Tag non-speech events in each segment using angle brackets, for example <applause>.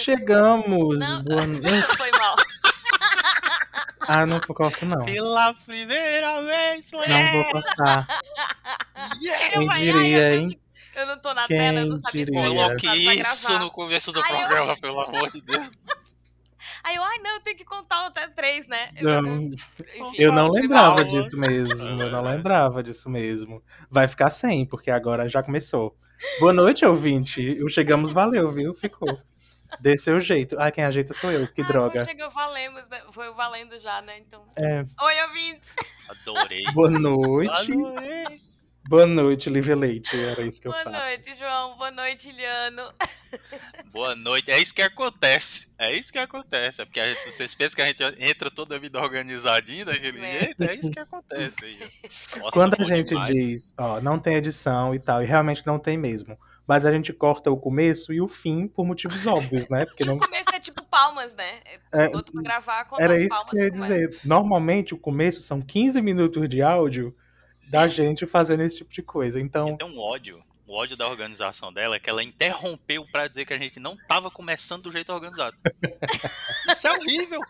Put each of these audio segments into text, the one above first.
Chegamos. Não. Boa noite. <laughs> Foi mal. <laughs> Ah, não corto não. Pela primeira vez, foi Não vou cortar. Yeah! Quem diria, eu hein? Eu não tô na Quem tela, eu não sabia se diria? eu Coloque ia pra isso no começo do Ai, eu- programa, pelo amor de Deus. <laughs> Aí eu, ai não, eu tenho que contar até três, né? Não, Enfim, eu não lembrava disso mesmo. Eu não lembrava disso mesmo. Vai ficar sem, porque agora já começou. Boa noite, ouvinte. O Chegamos valeu, viu? Ficou. Dê seu jeito. Ah, quem ajeita sou eu, que Ah, droga. Chegou valemos, né? Foi o valendo já, né? Então. É, Oi, ouvintes! Adorei. boa noite. Adorei. Boa noite, Livre Leite. Era isso que eu Boa falo. noite, João. Boa noite, Liano. <laughs> Boa noite. É isso que acontece. É isso que acontece. É porque a gente- vocês pensam que a gente entra toda a vida organizadinho daquele É. jeito? É isso que acontece. aí. <laughs> Nossa, Quando a gente demais. diz, ó, não tem edição e tal, e realmente não tem mesmo. Mas a gente corta o começo e o fim por motivos óbvios, né? Porque não. <laughs> o começo é tipo palmas, né? É, Boto pra gravar com Era as isso palmas que eu ia começa. dizer. Normalmente o começo são 15 minutos de áudio da gente fazendo esse tipo de coisa. Então, Tem um ódio. O ódio da organização dela é que ela interrompeu pra dizer que a gente não tava começando do jeito organizado. <laughs> Isso é horrível.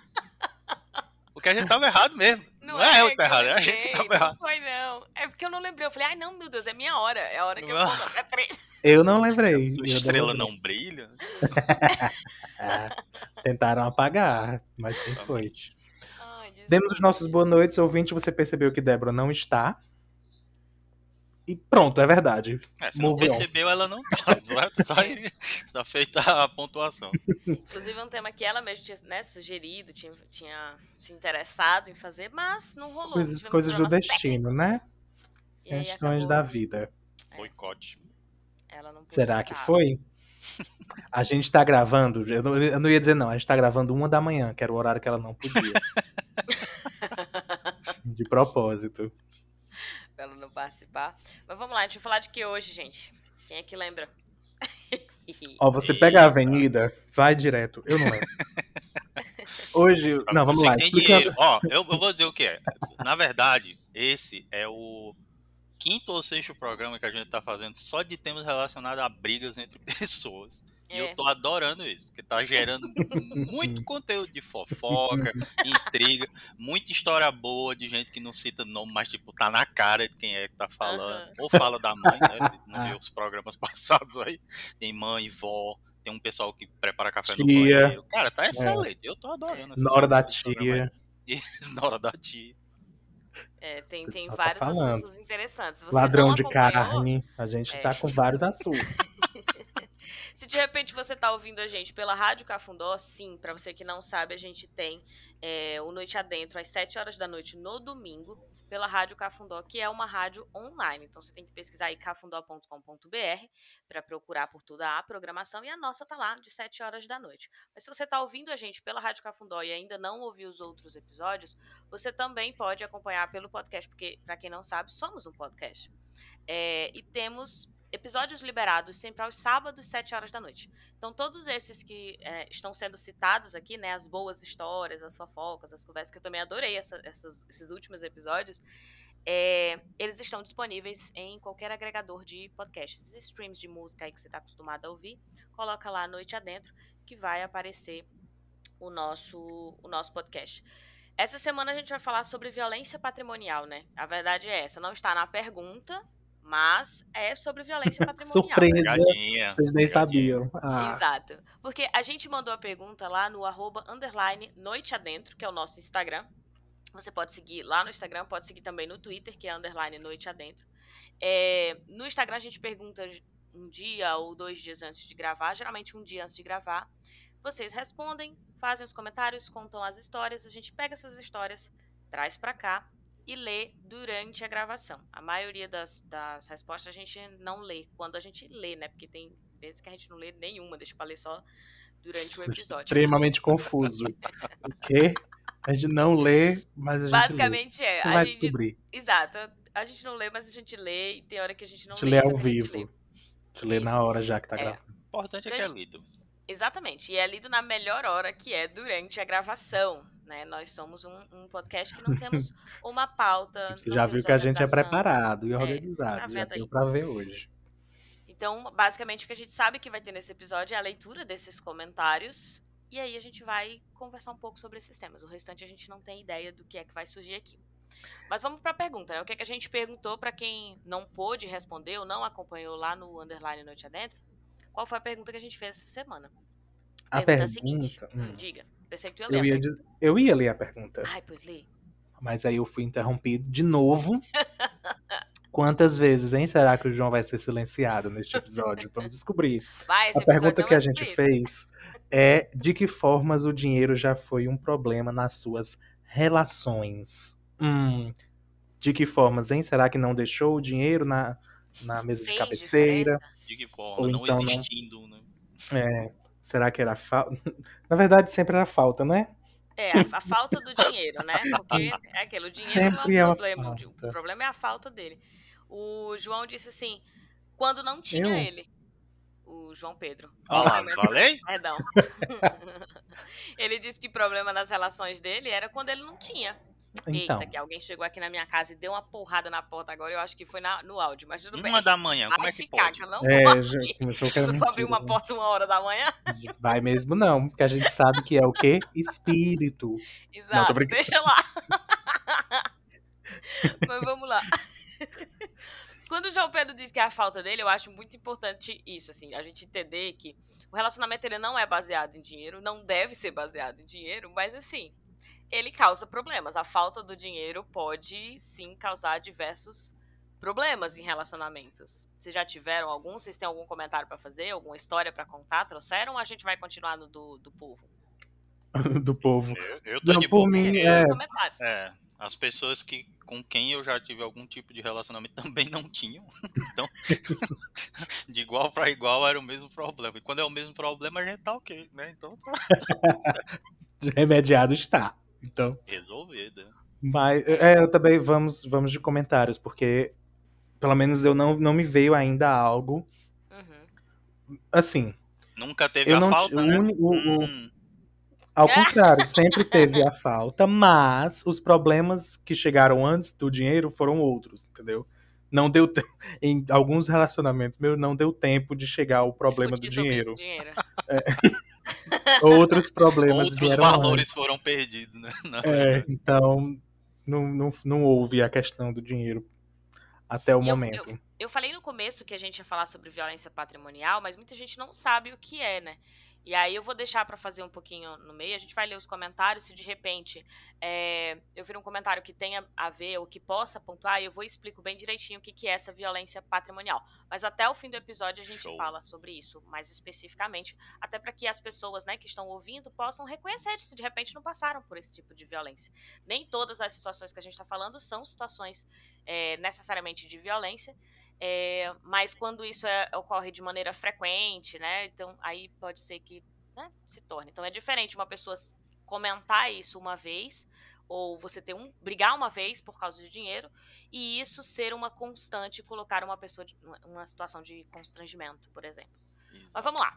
Porque a gente tava errado mesmo. Não, é eu que tá errado, é a gente que tava Não errado. foi, não. É porque eu não lembrei. Eu falei, ai, não, meu Deus, é minha hora. É a hora que eu conto até três. eu não lembrei. <laughs> Sua Eu estrela não não brilha. Ah, <laughs> tentaram apagar, mas quem foi? Ai. Demos os nossos boa noites, ouvinte. Você percebeu que Débora não está. E pronto, é verdade. É, se não percebeu, ela não tá. Tá, tá <laughs> feita a pontuação. Inclusive, um tema que ela mesma tinha né, sugerido, tinha, tinha se interessado em fazer, mas não rolou. Coisas, coisas do destino, técnicos. né? E Questões acabou- da vida. É. Boicote. Ela não pôde Será que foi? A gente tá gravando, eu não, eu não ia dizer não, a gente tá gravando uma da manhã, que era o horário que ela não podia. <laughs> De propósito. Pra ela não participar. Mas vamos lá, a gente vai falar de que hoje, gente? Quem é que lembra? Ó, você pega a avenida, vai direto. Eu não lembro. <laughs> Hoje. Não, vamos Você lá. Ó, eu, eu vou dizer o que é. Na verdade, esse é o quinto ou sexto programa que a gente tá fazendo só de temas relacionados a brigas entre <laughs> pessoas. E É. eu tô adorando isso, porque tá gerando muito <laughs> conteúdo de fofoca, intriga, muita história boa de gente que não cita nome, mas tipo, tá na cara de quem é que tá falando. Aham. Ou fala da mãe, né? Se <laughs> não viu os programas <laughs> passados aí. Tem mãe, vó, tem um pessoal que prepara café no Tia. banheiro. Cara, tá excelente. Eu tô adorando essa Nora da esse programa tia. Na hora da tia. É, tem, tem tá vários falando. assuntos interessantes. Você Ladrão de carne. A gente É. tá com vários assuntos. De repente você tá ouvindo a gente pela Rádio Cafundó, sim, pra você que não sabe, a gente tem é, o Noite Adentro às 7 horas da noite no domingo, pela Rádio Cafundó, que é uma rádio online. Então você tem que pesquisar aí cafundó.com.br para procurar por toda a programação e a nossa tá lá de 7 horas da noite. Mas se você tá ouvindo a gente pela Rádio Cafundó e ainda não ouviu os outros episódios, você também pode acompanhar pelo podcast, porque para quem não sabe, somos um podcast. É, e temos episódios liberados sempre aos sábados, 7 horas da noite. Então, todos esses que é, estão sendo citados aqui, né, as boas histórias, as fofocas, as conversas, que eu também adorei essa- essas- esses últimos episódios, é, eles estão disponíveis em qualquer agregador de podcasts. Streams de música aí que você está acostumado a ouvir, coloca lá Noite Adentro, que vai aparecer o nosso, o nosso podcast. Essa semana a gente vai falar sobre violência patrimonial, né? A verdade é essa, não está na pergunta, mas é sobre violência <laughs> patrimonial. Surpresa. Pegadinha. Vocês nem pegadinha. sabiam. Ah, Exato. Porque a gente mandou a pergunta lá no arroba underline noite adentro, que é o nosso Instagram. Você pode seguir lá no Instagram, pode seguir também no Twitter, que é underline noite adentro. É, no Instagram a gente pergunta um dia ou dois dias antes de gravar, geralmente um dia antes de gravar. Vocês respondem, fazem os comentários, contam as histórias, a gente pega essas histórias, traz pra cá e lê durante a gravação. A maioria das, das respostas a gente não lê quando a gente lê, né? Porque tem vezes que a gente não lê nenhuma, deixa pra ler só durante o <laughs> episódio. extremamente confuso. O quê? A gente não lê, mas a gente Basicamente lê. é. Você A vai gente, descobrir. exato. A gente não lê, mas a gente lê e tem hora que a gente não A gente lê. lê ao vivo. lê. A gente lê Isso. na hora já que tá É. gravando. O importante é que é lido. Exatamente. E é lido na melhor hora, que é durante a gravação. Né? Nós somos um, um podcast que não temos <laughs> uma pauta. Você já viu que a gente é preparado e É, organizado. tá já deu pra ver hoje. Então, basicamente, o que a gente sabe que vai ter nesse episódio é a leitura desses comentários. E aí a gente vai conversar um pouco sobre esses temas. O restante a gente não tem ideia do que é que vai surgir aqui. Mas vamos para a pergunta, né? O que, é que a gente perguntou para quem não pôde responder ou não acompanhou lá no Underline Noite Adentro? Qual foi a pergunta que a gente fez essa semana? A pergunta, pergunta. é a seguinte. hum, Diga. Pensei que tu ia ler eu, a ia, eu ia ler a pergunta, Ai, pois lê. mas aí eu fui interrompido de novo. <laughs> Quantas vezes, hein? Será que o João vai ser silenciado neste episódio? Vamos descobrir. Vai, A pergunta que é a gente sobre isso. fez é de que formas o dinheiro já foi um problema nas suas relações? Hum, de que formas, hein? Será que não deixou o dinheiro na, na mesa de Fez cabeceira? diferença? De que forma? Ou não então não- existindo, né? É, será que era falta? <laughs> Na verdade, sempre era falta, né? É, a, a falta do dinheiro, né? Porque é aquilo, o dinheiro Sempre não é é uma um problema. O, o problema é a falta dele. O João disse assim, quando não tinha Eu? ele. O João Pedro. Olha lá, falei? <laughs> Perdão. <laughs> ele disse que o problema nas relações dele era quando ele não tinha. Então, Eita, que alguém chegou aqui na minha casa e deu uma porrada na porta agora. Eu acho que foi na- no áudio, mas tudo bem. Uma da manhã, como Vai é que ficar, pode? que eu não é, vou já começou que era Eu vou abrir mentira, uma né? porta uma hora da manhã. Vai mesmo não, porque a gente sabe que é o quê? Espírito. Exato, brincando. deixa lá. <laughs> Mas vamos lá. Quando o João Pedro diz que é a falta dele, eu acho muito importante isso, assim, a gente entender que o relacionamento ele não é baseado em dinheiro, não deve ser baseado em dinheiro, mas assim, ele causa problemas. A falta do dinheiro pode sim causar diversos problemas em relacionamentos. Vocês já tiveram algum? Vocês têm algum comentário pra fazer? Alguma história pra contar? Trouxeram ou a gente vai continuar no do, do povo? <laughs> do povo. Eu, eu tô Não, de por boa. mim, É, é, as pessoas que com quem eu já tive algum tipo de relacionamento <laughs> também não tinham. Então, <laughs> de igual pra igual era o mesmo problema. E quando é o mesmo problema, a gente tá ok, né? Então tá remediado está. Então, resolvido. mas é, eu também vamos vamos de comentários, porque pelo menos eu não, não me veio ainda algo Uhum. assim. Nunca teve a falta, né? o- o- Hum, Ao contrário, sempre teve a falta, mas os problemas que chegaram antes do dinheiro foram outros, entendeu? Não deu te- <laughs> em alguns relacionamentos meus não deu tempo de chegar o problema do Discutir sobre dinheiro. dinheiro. <laughs> Outros problemas outros vieram valores antes. foram perdidos, né? <laughs> É, então não, não, não houve a questão do dinheiro até o E eu- momento. Eu falei no começo que a gente ia falar sobre violência patrimonial, mas muita gente não sabe o que é, né? E aí eu vou deixar pra fazer um pouquinho no meio. A gente vai ler os comentários. Se de repente é, eu vir um comentário que tenha a ver ou que possa pontuar, eu vou explico bem direitinho o que, que é essa violência patrimonial. Mas até o fim do episódio a gente Show. fala sobre isso mais especificamente, até para que as pessoas, né, que estão ouvindo possam reconhecer se de repente não passaram por esse tipo de violência. Nem todas as situações que a gente está falando são situações é, necessariamente de violência. É, mas quando isso é- ocorre de maneira frequente, né? Então aí pode ser que né, se torne. Então é diferente uma pessoa comentar isso uma vez, ou você ter um. brigar uma vez por causa de dinheiro, e isso ser uma constante, colocar uma pessoa de, numa situação de constrangimento, por exemplo. Mas vamos lá.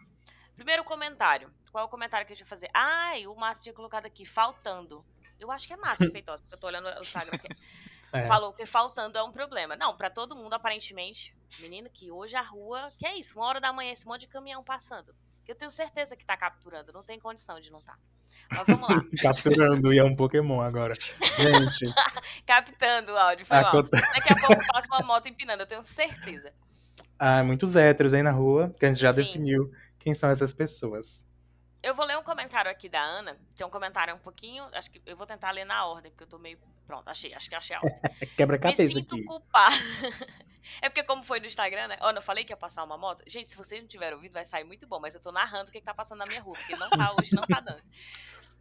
Primeiro comentário. Qual é o comentário que a gente vai fazer? Ai, o Márcio tinha colocado aqui, faltando. Eu acho que é Márcio <laughs> Feitosa, porque eu tô olhando o Instagram aqui. É. Falou que faltando é um problema. Não, pra todo mundo, aparentemente. Menino, que hoje a rua. Que é isso? Uma hora da manhã, esse monte de caminhão passando. Que eu tenho certeza que tá capturando. Não tem condição de não tá. Mas vamos lá. <laughs> Capturando e é um Pokémon agora. Gente, <laughs> Captando o áudio. Foi mal. aconte- Daqui a pouco passa uma moto empinando, eu tenho certeza. ah, muitos héteros aí na rua, que a gente já Sim. definiu quem são essas pessoas. Eu vou ler um comentário aqui da Ana. Tem um comentário um pouquinho. Acho que eu vou tentar ler na ordem, porque eu tô meio. Pronto, achei. Acho que achei a ordem. <laughs> É Me quebra-cabeça sinto aqui. culpada. <laughs> É porque como foi no Instagram, né? Ó, não falei que ia passar uma moto? Gente, se vocês não tiverem ouvido, vai sair muito bom. Mas eu tô narrando o que, que tá passando na minha rua. Porque não tá hoje, não tá dando.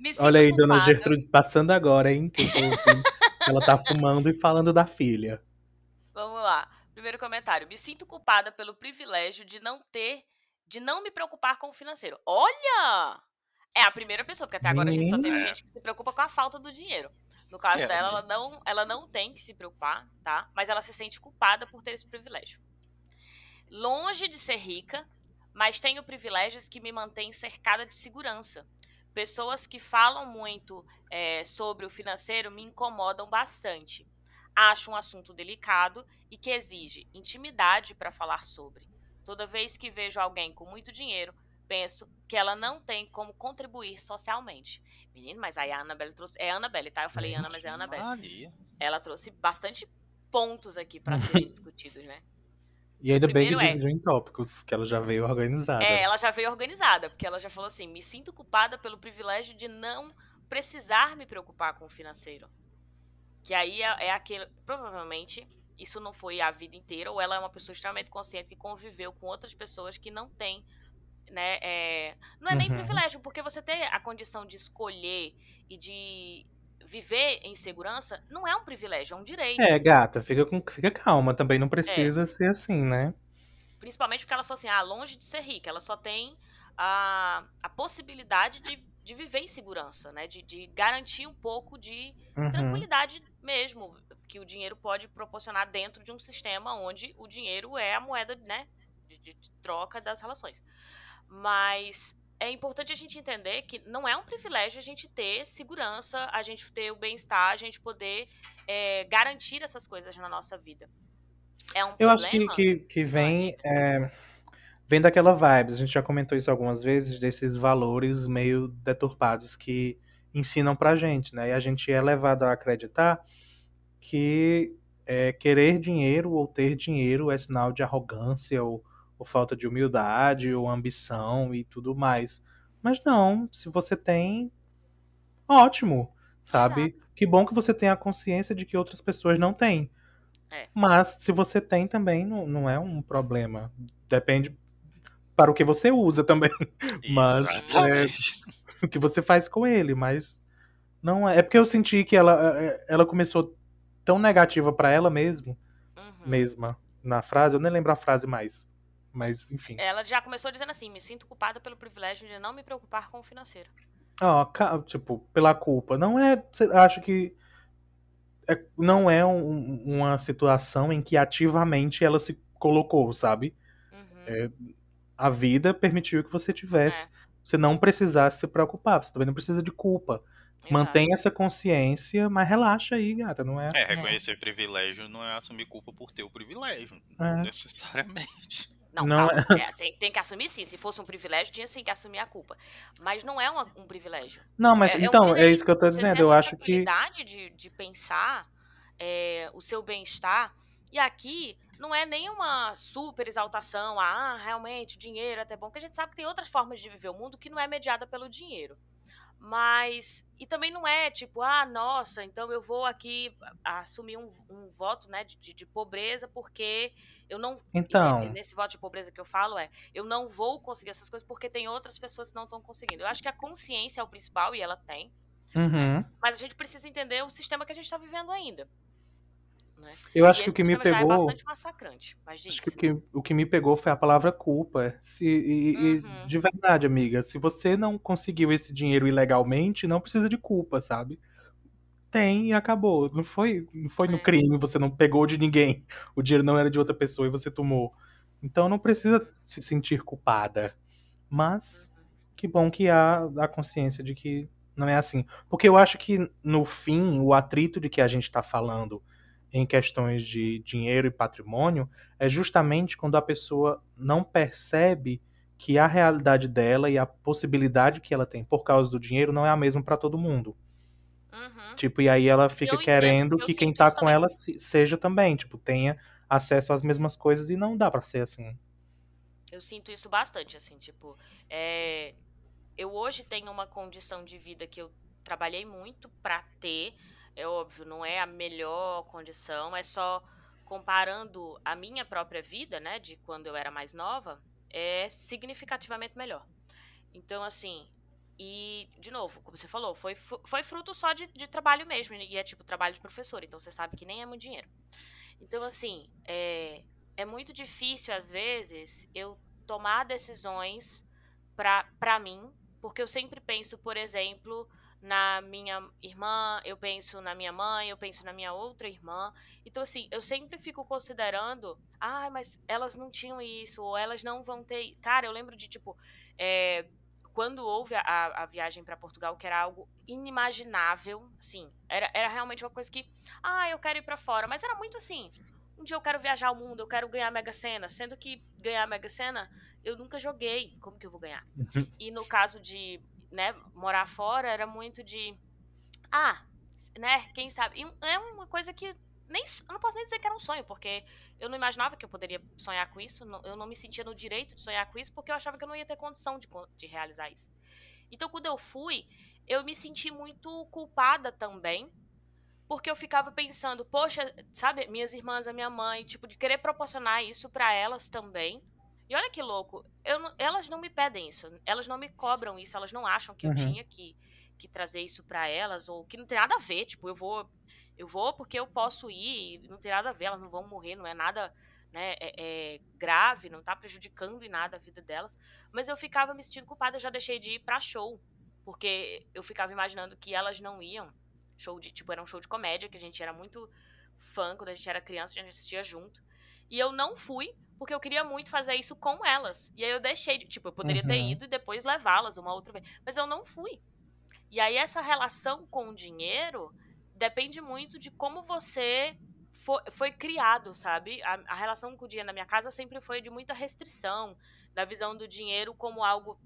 Me sinto Olha aí, dona culpada. Gertrude passando agora, hein? que eu. Ela tá fumando e falando da filha. Vamos lá. Primeiro comentário. Me sinto culpada pelo privilégio de não ter... De não me preocupar com o financeiro. Olha! É a primeira pessoa, porque até agora a gente só teve Menina. gente que se preocupa com a falta do dinheiro. No caso É, dela, ela né? não, ela não tem que se preocupar, tá? Mas ela se sente culpada por ter esse privilégio. Longe de ser rica, mas tenho privilégios que me mantêm cercada de segurança. Pessoas que falam muito é, sobre o financeiro me incomodam bastante. Acho um assunto delicado e que exige intimidade para falar sobre. Toda vez que vejo alguém com muito dinheiro, penso que ela não tem como contribuir socialmente. Menino, mas aí a Annabelle trouxe. É a Annabelle, tá? Eu falei Ana, mas é a Annabelle. Maria. Ela trouxe bastante pontos aqui para serem <laughs> discutidos, né? E ainda bem que é- dividiu em tópicos, que ela já veio organizada. É, ela já veio organizada, porque ela já falou assim: me sinto culpada pelo privilégio de não precisar me preocupar com o financeiro. Que aí é, é aquele. Provavelmente, isso não foi a vida inteira, ou ela é uma pessoa extremamente consciente que conviveu com outras pessoas que não têm. Né, é, não é nem Uhum. privilégio, porque você ter a condição de escolher e de viver em segurança não é um privilégio, é um direito. É, gata, fica, com, fica calma, também não precisa ser assim, né? Principalmente porque ela falou assim: ah, longe de ser rica, ela só tem a, a possibilidade de, de viver em segurança, né? De, de garantir um pouco de Uhum. tranquilidade mesmo, que o dinheiro pode proporcionar dentro de um sistema onde o dinheiro é a moeda, né? De, de- de troca das relações. Mas é importante a gente entender que não é um privilégio a gente ter segurança, a gente ter o bem-estar, a gente poder é, garantir essas coisas na nossa vida. É um Eu acho que, problema. que, que vem, é, vem daquela vibes, a gente já comentou isso algumas vezes, desses valores meio deturpados que ensinam pra gente, né? E a gente é levado a acreditar que é, querer dinheiro ou ter dinheiro é sinal de arrogância ou, ou falta de humildade ou ambição e tudo mais. Mas não, se você tem, ótimo, sabe? Que bom que você tem a consciência de que outras pessoas não têm. É. Mas se você tem também, não, não é um problema. Depende para o que você usa também, <laughs> Mas, é, o que você faz com ele, mas não é. É porque eu senti que ela, ela começou tão negativa pra ela mesmo, Uhum. mesma, na frase. Eu nem lembro a frase mais. Mas, enfim. Ela já começou dizendo assim: me sinto culpada pelo privilégio de não me preocupar com o financeiro. Ca- tipo, pela culpa. Não é. Acho que. é- não é um- uma situação em que ativamente ela se colocou, sabe? Uhum. É, A vida permitiu que você tivesse. É. Você não precisasse se preocupar. Você também não precisa de culpa. Exato. Mantenha essa consciência, mas relaxa aí, gata. Não é assim. É, reconhecer privilégio não é assumir culpa por ter o privilégio. É. Necessariamente. Não, Não calma. É, tem, tem que assumir sim. Se fosse um privilégio, tinha sim que assumir a culpa. Mas não é uma- um privilégio. Não, mas É- é um então, é isso que eu tô dizendo. Eu acho que. tranquilidade de, de pensar é, o seu bem-estar. E aqui não é nenhuma super exaltação. Ah, realmente, dinheiro é até bom. Porque a gente sabe que tem outras formas de viver o mundo que não é mediada pelo dinheiro. Mas. E também não é tipo, ah, nossa, então eu vou aqui assumir um, um voto né, de, de- pobreza porque eu não. Então. Nesse voto de pobreza que eu falo é, eu não vou conseguir essas coisas porque tem outras pessoas que não estão conseguindo. Eu acho que a consciência é o principal e ela tem. Uhum. Mas a gente precisa entender o sistema que a gente está vivendo ainda. Né? Eu acho e que o que me já é pegou. bastante massacrante. Mas. Acho que o que, o que me pegou foi a palavra culpa. Se, e, e- Uhum. de verdade, amiga, se você não conseguiu esse dinheiro ilegalmente, não precisa de culpa, sabe? Tem e acabou. Não foi, não foi no É. crime, você não pegou de ninguém. O dinheiro não era de outra pessoa e você tomou. Então não precisa se sentir culpada. Mas que bom que há a consciência de que não é assim. Porque eu acho que, no fim, o atrito de que a gente está falando em questões de dinheiro e patrimônio é justamente quando a pessoa não percebe que a realidade dela e a possibilidade que ela tem por causa do dinheiro não é a mesma para todo mundo. Uhum. Tipo, e aí ela fica Eu entendo, querendo eu que quem tá com também. ela se- seja também, tipo, tenha acesso às mesmas coisas e não dá pra ser assim. Eu sinto isso bastante, assim, tipo, é, eu hoje tenho uma condição de vida que eu trabalhei muito pra ter, é óbvio, não é a melhor condição, é só comparando a minha própria vida, né, de quando eu era mais nova, é significativamente melhor. Então, assim, e, de novo, como você falou, foi, foi fruto só de, de trabalho mesmo, e é tipo trabalho de professor, então você sabe que nem é muito dinheiro. Então, assim, é, é muito difícil, às vezes, eu tomar decisões pra mim, porque eu sempre penso, por exemplo, na minha irmã, eu penso na minha mãe, eu penso na minha outra irmã. Então, assim, eu sempre fico considerando, ah, mas elas não tinham isso, ou elas não vão ter. Cara, eu lembro de, tipo, é, quando houve a, a viagem para Portugal, que era algo inimaginável, assim, era, era realmente uma coisa que, ah, eu quero ir para fora, mas era muito assim, um dia eu quero viajar ao mundo, eu quero ganhar a Mega Sena, sendo que ganhar a Mega Sena eu nunca joguei, como que eu vou ganhar? Uhum. E no caso de, né, morar fora era muito de ah, né, quem sabe? E é uma coisa que nem eu não posso nem dizer que era um sonho, porque eu não imaginava que eu poderia sonhar com isso, eu não me sentia no direito de sonhar com isso, porque eu achava que eu não ia ter condição de, de realizar isso. Então, quando eu fui, eu me senti muito culpada também, porque eu ficava pensando, poxa, sabe, minhas irmãs, a minha mãe, tipo, de querer proporcionar isso para elas também. E olha que louco, eu, elas não me pedem isso, elas não me cobram isso, elas não acham que uhum. eu tinha que, que trazer isso para elas, ou que não tem nada a ver, tipo, eu vou eu vou porque eu posso ir, não tem nada a ver, elas não vão morrer, não é nada né, é, é grave, não tá prejudicando em nada a vida delas. Mas eu ficava me sentindo culpada, eu já deixei de ir pra show, porque eu ficava imaginando que elas não iam. Show de, tipo, era um show de comédia, que a gente era muito fã quando a gente era criança, a gente assistia junto. E eu não fui, porque eu queria muito fazer isso com elas. E aí eu deixei, de, tipo, eu poderia uhum. ter ido e depois levá-las uma outra vez. Mas eu não fui. E aí essa relação com o dinheiro depende muito de como você foi, foi criado, sabe? A, a, relação com o dinheiro na minha casa sempre foi de muita restrição, da visão do dinheiro como algo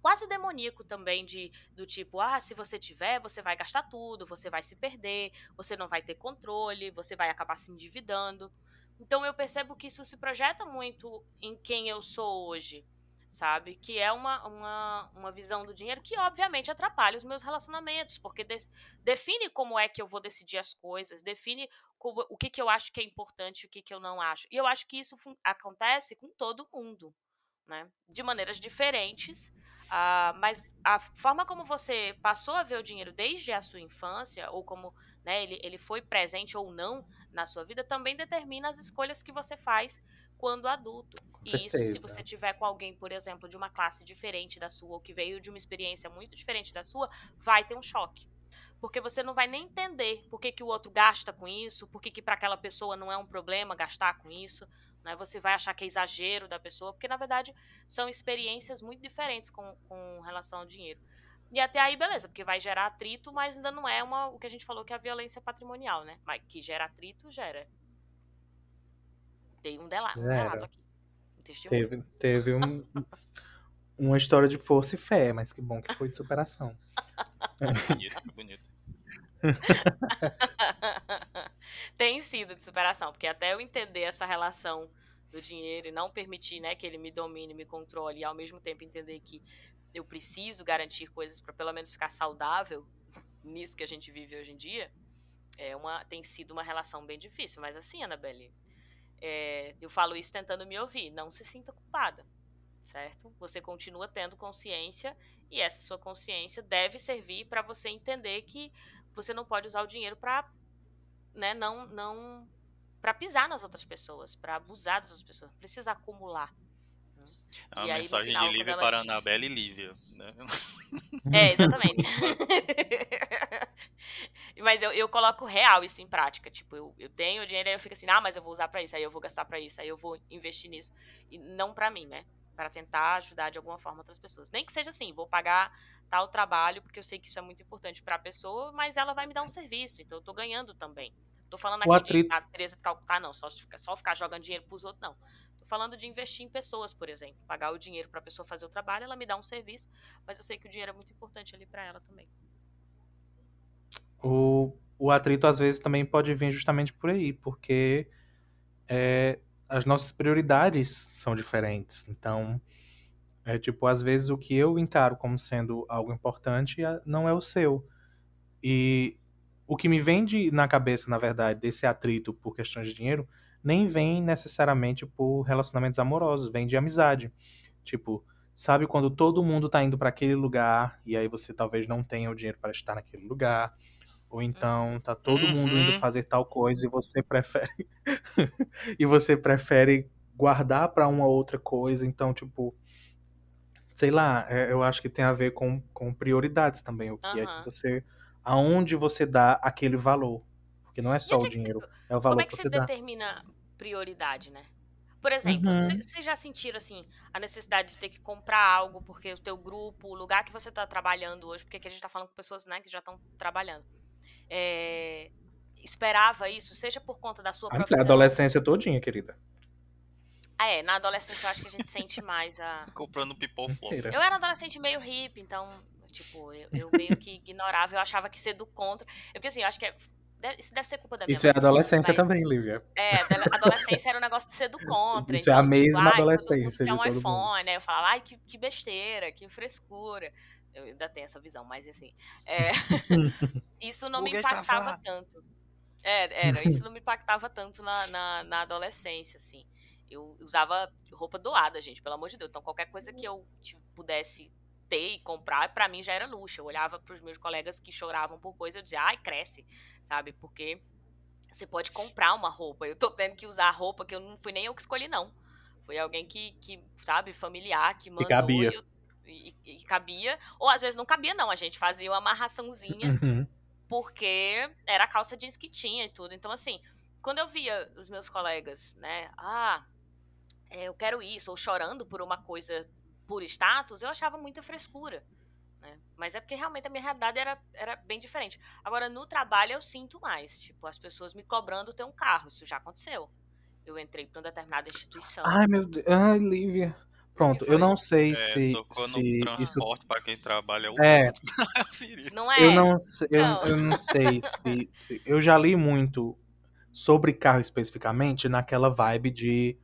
quase demoníaco também, de do tipo, ah, se você tiver, você vai gastar tudo, você vai se perder, você não vai ter controle, você vai acabar se endividando. Então eu percebo que isso se projeta muito em quem eu sou hoje sabe? Que é uma, uma, uma visão do dinheiro que, obviamente, atrapalha os meus relacionamentos, porque de, define como é que eu vou decidir as coisas, define como, o que, que eu acho que é importante e o que, que eu não acho. E eu acho que isso acontece com todo mundo, né? De maneiras diferentes, uh, mas a forma como você passou a ver o dinheiro desde a sua infância, ou como né, ele, ele foi presente ou não na sua vida, também determina as escolhas que você faz quando adulto. e isso, se você tiver com alguém, por exemplo, de uma classe diferente da sua, ou que veio de uma experiência muito diferente da sua, vai ter um choque. Porque você não vai nem entender por que, que o outro gasta com isso, por que, que para aquela pessoa não é um problema gastar com isso. Né? Você vai achar que é exagero da pessoa, porque na verdade são experiências muito diferentes com, com relação ao dinheiro. E até aí, beleza, porque vai gerar atrito, mas ainda não é uma, o que a gente falou que é a violência patrimonial, né? Mas que gera atrito, gera. Dei um, dela, um relato aqui. Um teve, teve um, <laughs> uma história de força e fé, mas que bom que foi de superação. bonito, bonito. <laughs> Tem sido de superação, porque até eu entender essa relação do dinheiro e não permitir né, que ele me domine, me controle, e ao mesmo tempo entender que eu preciso garantir coisas para pelo menos ficar saudável <laughs> nisso que a gente vive hoje em dia, é uma, tem sido uma relação bem difícil. Mas assim, Annabelle, é, eu falo isso tentando me ouvir. Não se sinta culpada, certo? Você continua tendo consciência e essa sua consciência deve servir para você entender que você não pode usar o dinheiro para, né, não, não, para pisar nas outras pessoas, para abusar das outras pessoas. Precisa acumular. É uma e mensagem final, de Lívia para diz... Anabelle e Lívia. Né? <laughs> É, exatamente. <laughs> mas eu, eu coloco real isso em prática. Tipo, eu, eu tenho dinheiro e eu fico assim, ah, mas eu vou usar para isso, aí eu vou gastar para isso, aí eu vou investir nisso. E não para mim, né? Para tentar ajudar de alguma forma outras pessoas. Nem que seja assim, vou pagar tal trabalho, porque eu sei que isso é muito importante para a pessoa, mas ela vai me dar um serviço, então eu tô ganhando também. Tô falando aqui atrito... de a Tereza de Calcutá, não, só, só ficar jogando dinheiro pros outros, não falando de investir em pessoas, por exemplo. Pagar o dinheiro para a pessoa fazer o trabalho, ela me dá um serviço, mas eu sei que o dinheiro é muito importante ali para ela também. O, o atrito às vezes também pode vir justamente por aí, porque é, as nossas prioridades são diferentes. Então, é tipo, às vezes o que eu encaro como sendo algo importante não é o seu. E o que me vem de, na cabeça, na verdade, desse atrito por questões de dinheiro nem vem necessariamente por relacionamentos amorosos, vem de amizade. Tipo, sabe quando todo mundo tá indo para aquele lugar e aí você talvez não tenha o dinheiro para estar naquele lugar, ou então tá todo uhum. mundo indo fazer tal coisa e você prefere <laughs> e você prefere guardar para uma outra coisa, então tipo, sei lá, é, eu acho que tem a ver com, com prioridades também, o que uhum. é que você aonde você dá aquele valor. Porque não é só o dinheiro, você, é o valor Como é que, que você, você determina prioridade, né? Por exemplo, vocês uhum. já sentiram assim a necessidade de ter que comprar algo porque o teu grupo, o lugar que você está trabalhando hoje, porque aqui a gente está falando com pessoas né, que já estão trabalhando. É, esperava isso, seja por conta da sua A profissão. adolescência todinha, querida. Ah, é, na adolescência eu acho que a gente sente mais a. <laughs> Comprando pipoflop. Eu era adolescente meio hippie, então, tipo, <laughs> eu, eu meio que ignorava, eu achava que ser do contra. É porque assim, eu acho que é- isso deve ser culpa da minha Isso é mãe. adolescência mas- também, Lívia. É, adolescência era um negócio de ser do contra. Isso é a então, mesma ai, todo adolescência mundo um todo mundo. iPhone, né? Eu falava, ai, que, que besteira, que frescura. Eu ainda tenho essa visão, mas assim. é, <laughs> isso não me impactava tanto. É, era, isso não me impactava tanto na, na, na adolescência, assim. Eu usava roupa doada, gente, pelo amor de Deus. Então, qualquer coisa que eu tipo, pudesse ter e comprar, pra mim já era luxo. Eu olhava pros meus colegas que choravam por coisa, eu dizia, ai, cresce, sabe? Porque você pode comprar uma roupa. Eu tô tendo que usar a roupa que eu não fui nem eu que escolhi, não. Foi alguém que, que sabe, familiar, que mandou. cabia. E, eu- e- e- e cabia. Ou às vezes não cabia, não. A gente fazia uma amarraçãozinha Uhum. porque era a calça jeans que tinha e tudo. Então, assim, quando eu via os meus colegas, né, ah, é, eu quero isso, ou chorando por uma coisa por status, eu achava muita frescura. Né? Mas é porque realmente a minha realidade era, era bem diferente. Agora, no trabalho eu sinto mais. Tipo, as pessoas me cobrando ter um carro. Isso já aconteceu. Eu entrei para uma determinada instituição. Ai, meu Deus. Ai, Lívia. Pronto, eu não sei É, se, tocou no se isso. transporte pra quem trabalha o É. <laughs> Não é? eu não, sei- eu, Não. eu não sei <laughs> se, se- Eu já li muito sobre carro especificamente naquela vibe de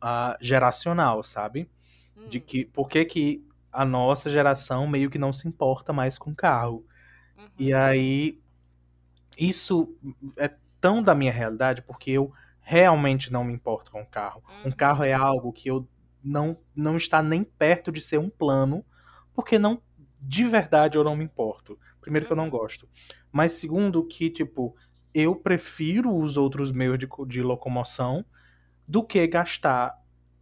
ah, geracional, sabe? Hum, De que por que, que a nossa geração meio que não se importa mais com carro. uhum, E aí, isso é tão da minha realidade, porque eu realmente não me importo com o carro. Um Uhum. carro é algo que eu não, não está nem perto de ser um plano, porque não de verdade eu não me importo. Primeiro que eu não Uhum. gosto. Mas segundo que, tipo, eu prefiro os outros meios de, de locomoção do que gastar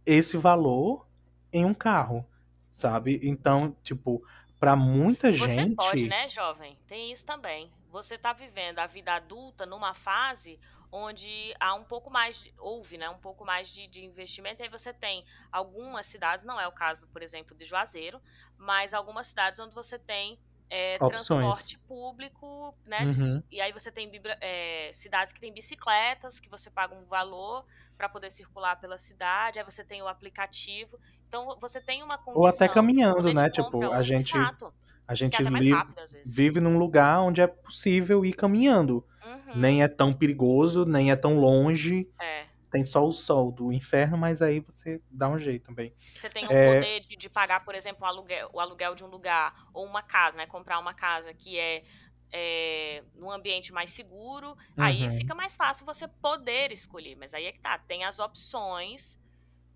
esse valor em um carro, sabe? Então, tipo, pra muita Você gente... pode, né, jovem? Tem isso também. Você tá vivendo a vida adulta numa fase onde há um pouco mais, de- houve, né, um pouco mais de, de investimento. E aí você tem algumas cidades, não é o caso, por exemplo, de Juazeiro, mas algumas cidades onde você tem é, transporte público, né? Uhum. E aí você tem é, cidades que tem bicicletas, que você paga um valor para poder circular pela cidade. Aí você tem o aplicativo. Então você tem uma condição. Ou até caminhando, né? gente Tipo, a um- gente, Exato. a gente é mais vive, rápido, vive num lugar onde é possível ir caminhando. Uhum, Nem é tão perigoso, nem é tão longe. é. Tem só o sol do inferno, mas aí você dá um jeito também. Você tem o É. poder de, de pagar, por exemplo, o aluguel, o aluguel de um lugar ou uma casa, né? Comprar uma casa que é, é num ambiente mais seguro. Aí Uhum. fica mais fácil você poder escolher. Mas aí é que tá, tem as opções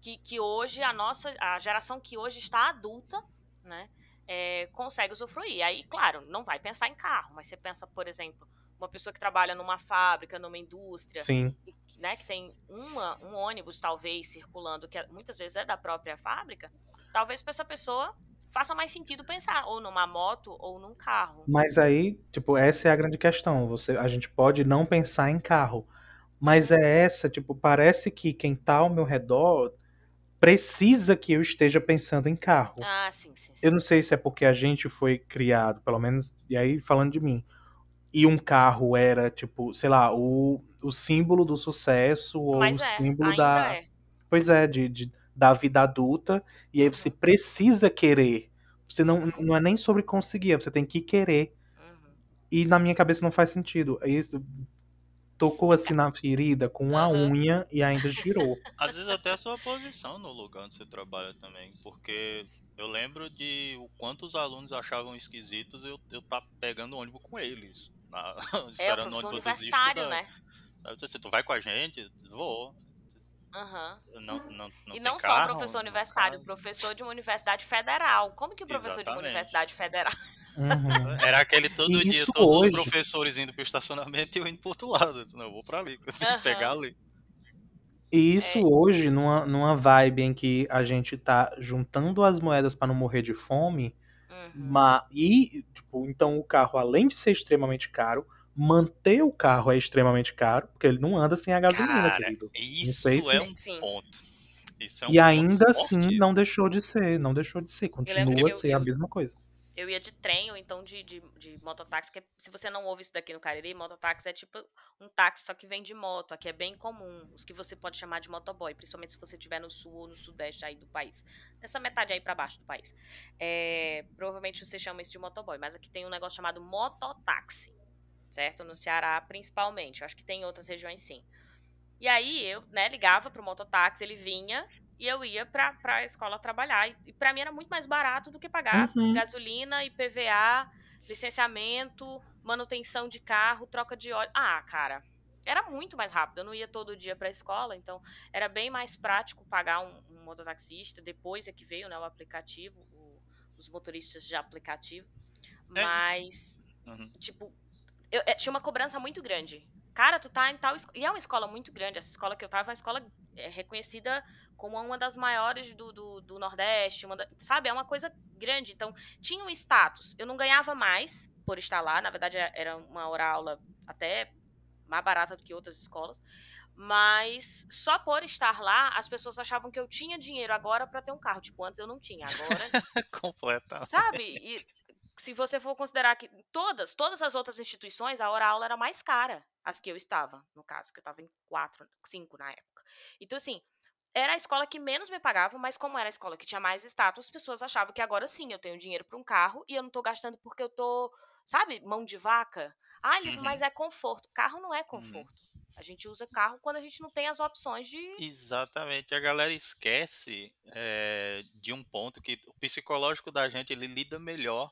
que, que hoje a nossa, a geração que hoje está adulta, né? é, consegue usufruir. Aí, claro, não vai pensar em carro, mas você pensa, por exemplo, uma pessoa que trabalha numa fábrica, numa indústria, Sim. que, né, que tem uma, um ônibus, talvez, circulando, que é- muitas vezes é da própria fábrica, talvez para essa pessoa faça mais sentido pensar ou numa moto ou num carro. Mas aí, tipo, essa é a grande questão. Você, a gente pode não pensar em carro. Mas é essa, tipo, parece que quem tá ao meu redor precisa que eu esteja pensando em carro. Ah, sim, sim. sim. Eu não sei se é porque a gente foi criado, pelo menos, e aí falando de mim, e um carro era, tipo, sei lá, o, o símbolo do sucesso, ou Mas o é, símbolo da. é. Pois é, de, de- da vida adulta, e aí você precisa querer. Você não, não é nem sobre conseguir, é você tem que querer. Uhum. E na minha cabeça não faz sentido. Aí Isso tocou assim na ferida com uma Aham. unha e ainda girou. <laughs> Às vezes até a sua posição no lugar onde você trabalha também. Porque eu lembro de o quanto os alunos achavam esquisitos eu, eu tá pegando ônibus com eles. na- <laughs> É o esperando professor ônibus dos universitário, né? Assim, tu vai com a gente? Vou. Aham. Não, não, não E não só carro, professor universitário, professor de uma universidade federal. Como que o professor de uma Exatamente. universidade federal. <laughs> Uhum. Era aquele todo E dia, isso todos hoje- os professores indo pro estacionamento e eu indo pro outro lado. Eu disse, não, eu vou pra ali, eu tenho Aham. que pegar ali. E isso É. hoje, numa, numa vibe em que a gente tá juntando as moedas pra não morrer de fome, Uhum. ma- e, tipo, então o carro, além de ser extremamente caro, manter o carro é extremamente caro, porque ele não anda sem a gasolina, Cara, querido. Isso sei se- é um. Isso é um e ponto ainda assim fortíssimo. não deixou de ser, não deixou de ser, continua a ser a mesma coisa. Eu ia de trem ou então de, de, de mototáxi, que é, se você não ouve isso daqui no Cariri, mototáxi é tipo um táxi só que vem de moto, aqui é bem comum, os que você pode chamar de motoboy, principalmente se você estiver no sul ou no sudeste aí do país, nessa metade aí para baixo do país. É, provavelmente você chama isso de motoboy, mas aqui tem um negócio chamado mototáxi, certo? No Ceará principalmente, acho que tem em outras regiões sim. E aí eu, né, ligava pro mototáxi, ele vinha e eu ia pra, pra escola trabalhar. E, para mim era muito mais barato do que pagar uhum. gasolina, IPVA, licenciamento, manutenção de carro, troca de óleo. Ah, cara, era muito mais rápido. Eu não ia todo dia pra escola, então era bem mais prático pagar um, um mototaxista. Depois é que veio né, o aplicativo, o, os motoristas de aplicativo. É. Mas, é. uhum. tipo, eu, eu, tinha uma cobrança muito grande cara, tu tá em tal escola. E é uma escola muito grande. Essa escola que eu tava é uma escola é, reconhecida como uma das maiores do, do, do Nordeste, da, sabe? É uma coisa grande. Então, tinha um status. Eu não ganhava mais por estar lá. Na verdade, é, era uma hora-aula até mais barata do que outras escolas. Mas só por estar lá, as pessoas achavam que eu tinha dinheiro agora para ter um carro. Tipo, antes eu não tinha. Agora. <laughs> Completa. Sabe? E se você for considerar que todas, todas as outras instituições, a hora-aula era mais cara, as que eu estava, no caso, que eu estava em quatro, cinco na época. Então, assim, era a escola que menos me pagava, mas como era a escola que tinha mais status, as pessoas achavam que agora sim eu tenho dinheiro para um carro e eu não tô gastando porque eu tô, sabe, mão de vaca. Ah, uhum. mas é conforto. Carro não é uhum. conforto. Uhum. A gente usa carro quando a gente não tem as opções de. Exatamente. A galera esquece é, de um ponto que o psicológico da gente ele lida melhor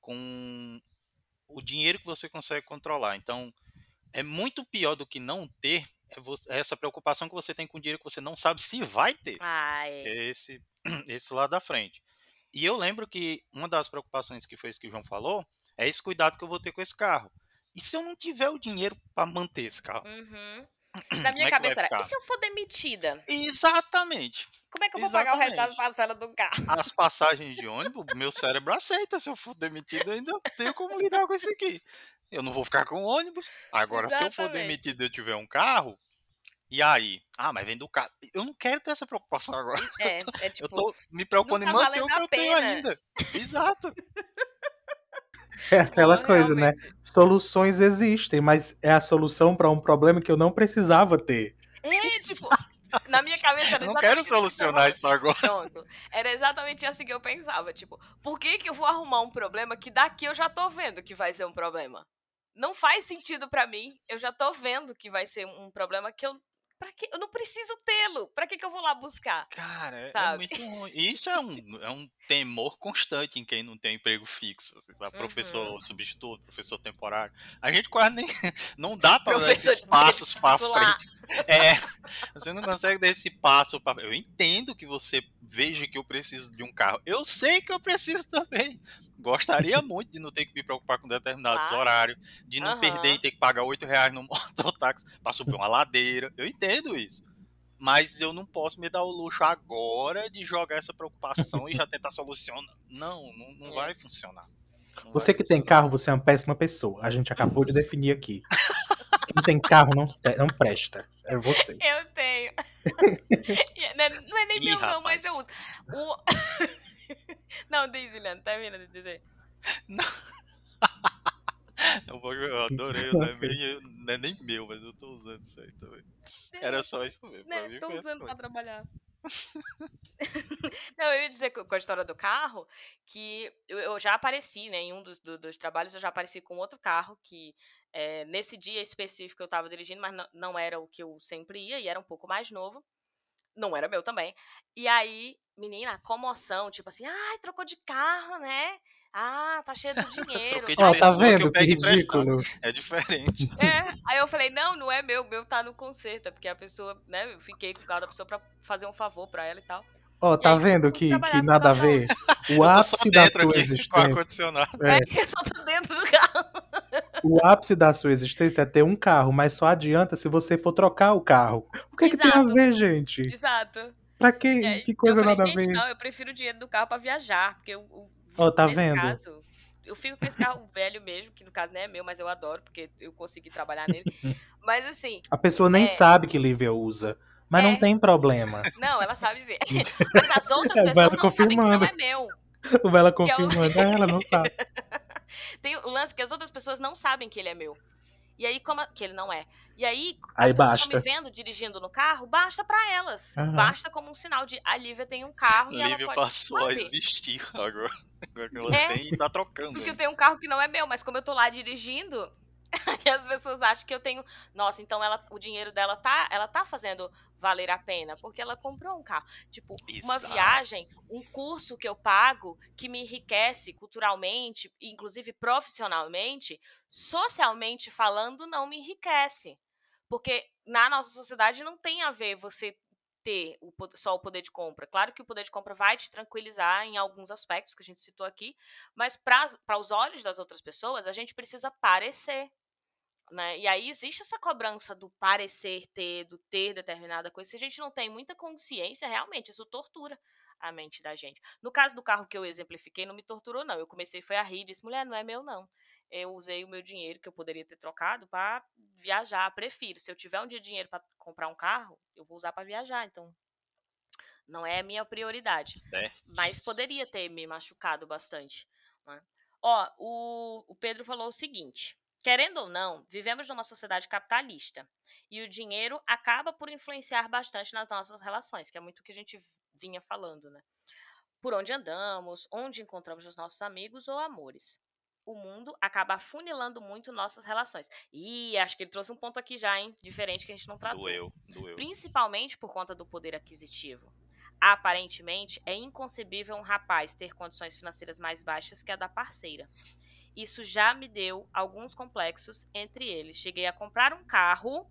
com o dinheiro que você consegue controlar. Então, é muito pior do que não ter é, você, é essa preocupação que você tem com o dinheiro que você não sabe se vai ter. Ah, é. é esse, <clears throat> esse lado da frente. E eu lembro que uma das preocupações que foi isso que o João falou é esse cuidado que eu vou ter com esse carro. E se eu não tiver o dinheiro para manter esse carro? Uhum. Na <clears throat> minha é cabeça era, e se eu for demitida? Exatamente. Como é que eu vou Exatamente. pagar o resto das parcelas do carro? As passagens de ônibus, meu cérebro aceita. Se eu for demitido, eu ainda tenho como lidar com isso aqui. Eu não vou ficar com ônibus. Agora, Exatamente. se eu for demitido e eu tiver um carro, e aí? Ah, mas vem do carro. Eu não quero ter essa preocupação agora. <laughs> É, é tipo, eu tô me preocupando em manter o que eu tenho ainda. Exato. É <laughs> aquela não, coisa, né? realmente. né? Soluções existem, mas é a solução para um problema que eu não precisava ter. É, tipo, na minha cabeça era Não quero solucionar isso agora. Pronto. Era exatamente assim que eu pensava, tipo, por que que eu vou arrumar um problema que daqui eu já tô vendo que vai ser um problema? Não faz sentido para mim. Eu já tô vendo que vai ser um problema que eu Pra que? Eu não preciso tê-lo. Pra que, que eu vou lá buscar? Cara, é, é muito ruim. Isso é um, é um temor constante em quem não tem emprego fixo. Assim, sabe? Uhum. Professor substituto, professor temporário. A gente quase nem. <laughs> Não dá pra dar esses passos pra frente. É, você não consegue dar esse passo pra Eu entendo que você veja que eu preciso de um carro. Eu sei que eu preciso também. Gostaria <laughs> muito de não ter que me preocupar com determinados claro. horários, de não uhum. perder e ter que pagar 8 reais no <laughs> mototáxi para subir uma ladeira. Eu entendo isso. Mas eu não posso me dar o luxo agora de jogar essa preocupação e já tentar solucionar. Não, não, não é. vai funcionar. Não você vai que funcionar. tem carro, você é uma péssima pessoa. A gente acabou de definir aqui. Quem tem carro não, não presta. É você. Eu tenho. <laughs> não é nem Ih, meu, rapaz. não, mas eu uso. O... <laughs> Não, diz, Juliano, termina de dizer. Não. <laughs> Eu adorei, não é, meio, não é, nem meu, mas eu tô usando isso aí também. Era só isso mesmo. Né, tô usando pra trabalhar. não, eu ia dizer com a história do carro que eu, já apareci, né? Em um dos, do, dos trabalhos eu já apareci com outro carro que é, nesse dia específico eu tava dirigindo, mas não, não era o que eu sempre ia e era um pouco mais novo. Não era meu também. E aí menina, comoção, tipo assim, ai, trocou de carro, né? Ah, tá cheio de <laughs> dinheiro. Troquei de oh, tá vendo? Que, que ridículo. É diferente. É, aí eu falei, não, não é meu, meu tá no conserto, é porque a pessoa, né, eu fiquei com o carro da pessoa pra fazer um favor pra ela e tal. Ó, oh, tá aí, vendo que, que nada a ver? O <laughs> ápice da sua existência. Com ar-condicionado. É. é, <laughs> eu só tô dentro do carro. O ápice da sua existência é ter um carro, mas só adianta se você for trocar o carro. O que, que tem a ver, gente? Exato. Pra quê? É, que coisa falei, nada a ver. Não, eu prefiro o dinheiro do carro pra viajar, porque eu, oh, tá vendo? Caso, eu fico com esse carro <laughs> velho mesmo, que no caso não é meu, mas eu adoro, porque eu consegui trabalhar nele. <laughs> mas assim. A pessoa nem é... sabe que Lívia usa. Mas é. não tem problema. <laughs> Não, ela sabe dizer. mas as outras pessoas não sabem que não é meu. O Bela confirmando, é, ela não sabe. Tem o lance que as outras pessoas não sabem que ele é meu. E aí, como. Que ele não é. E aí, Aí as basta. estão me vendo dirigindo no carro, basta pra elas. Aham. Basta como um sinal de a Lívia tem um carro e ela Lívia pode. passou a sabe? existir <laughs> agora. Agora que ela É. tem e tá trocando. Porque eu ainda. tenho um carro que não é meu, mas como eu tô lá dirigindo, <laughs> e as pessoas acham que eu tenho. Nossa, então ela, o dinheiro dela tá, ela tá fazendo valer a pena, porque ela comprou um carro. Tipo, uma Exato. viagem, um curso que eu pago que me enriquece culturalmente, inclusive profissionalmente, socialmente falando, não me enriquece. Porque na nossa sociedade não tem a ver você ter o, só o poder de compra. Claro que o poder de compra vai te tranquilizar em alguns aspectos que a gente citou aqui, mas para os olhos das outras pessoas, a gente precisa parecer. Né? E aí existe essa cobrança do parecer ter, do ter determinada coisa. Se a gente não tem muita consciência, realmente, isso tortura a mente da gente. No caso do carro que eu exemplifiquei, não me torturou, não. Eu comecei foi a rir, disse, mulher, não é meu, não. Eu usei o meu dinheiro que eu poderia ter trocado para viajar, prefiro. Se eu tiver um dia de dinheiro para comprar um carro, eu vou usar para viajar, então não é a minha prioridade. Mas Certíssimo. poderia ter me machucado bastante. né? Ó, o, o Pedro falou o seguinte: querendo ou não, vivemos numa sociedade capitalista. E o dinheiro acaba por influenciar bastante nas nossas relações, que é muito o que a gente vinha falando, né? Por onde andamos, onde encontramos os nossos amigos ou amores. O mundo acaba afunilando muito nossas relações. E acho que ele trouxe um ponto aqui já, hein? Diferente que a gente não tratou Doeu, doeu. principalmente por conta do poder aquisitivo. Aparentemente, é inconcebível um rapaz ter condições financeiras mais baixas que a da parceira. Isso já me deu alguns complexos entre eles. Cheguei a comprar um carro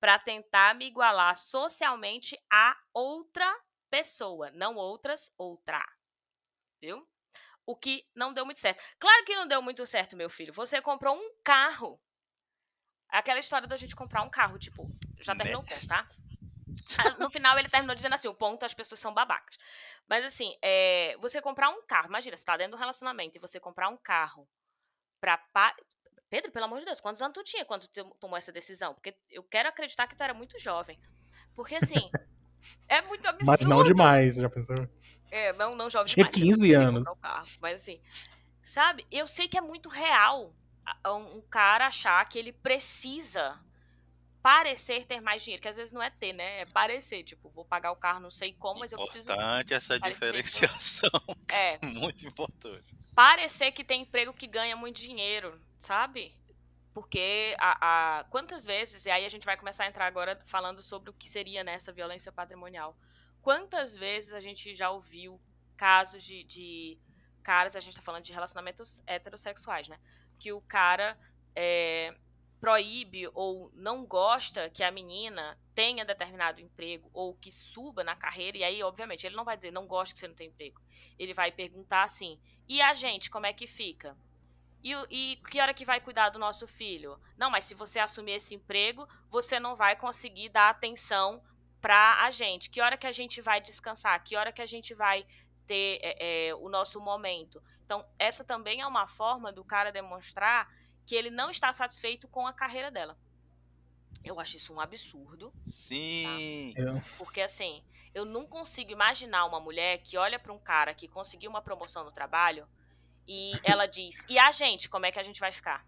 para tentar me igualar socialmente a outra pessoa, não outras, outra. Viu? O que não deu muito certo. Claro que não deu muito certo, meu filho. Você comprou um carro. Aquela história da gente comprar um carro, tipo, já Né? terminou o ponto, tá? Ah, No final ele terminou dizendo assim: o ponto as pessoas são babacas. Mas assim, é, você comprar um carro, imagina, você tá dentro do relacionamento e você comprar um carro pra. Pa... Pedro, pelo amor de Deus, quantos anos tu tinha quando tu tomou essa decisão? Porque eu quero acreditar que tu era muito jovem. Porque assim, <laughs> é muito absurdo. Mas não demais, já pensou? É, não, não jovem Tinha demais. você 15 poderia anos. um carro, mas assim, sabe? Eu sei que é muito real um um cara achar que ele precisa parecer ter mais dinheiro, que às vezes não é ter, né? É parecer, tipo, vou pagar o carro não sei como, mas eu preciso Importante essa parecer, diferenciação. <laughs> é, Muito importante. Parecer que tem emprego que ganha muito dinheiro, sabe? Porque a, a- quantas vezes, e aí a gente vai começar a entrar agora falando sobre o que seria nessa violência patrimonial. Quantas vezes a gente já ouviu casos de, de caras, a gente tá falando de relacionamentos heterossexuais, né? Que o cara é, proíbe ou não gosta que a menina tenha determinado emprego ou que suba na carreira, e aí, obviamente, ele não vai dizer não gosto que você não tem emprego. Ele vai perguntar assim: e a gente, como é que fica? E, e que hora que vai cuidar do nosso filho? Não, mas se você assumir esse emprego, você não vai conseguir dar atenção pra a gente. Que hora que a gente vai descansar? Que hora que a gente vai ter é, é, o nosso momento? Então, essa também é uma forma do cara demonstrar que ele não está satisfeito com a carreira dela. Eu acho isso um absurdo. Sim. Eu- Porque assim, eu não consigo imaginar uma mulher que olha pra um cara que conseguiu uma promoção no trabalho e <laughs> ela diz: "E a gente, como é que a gente vai ficar?"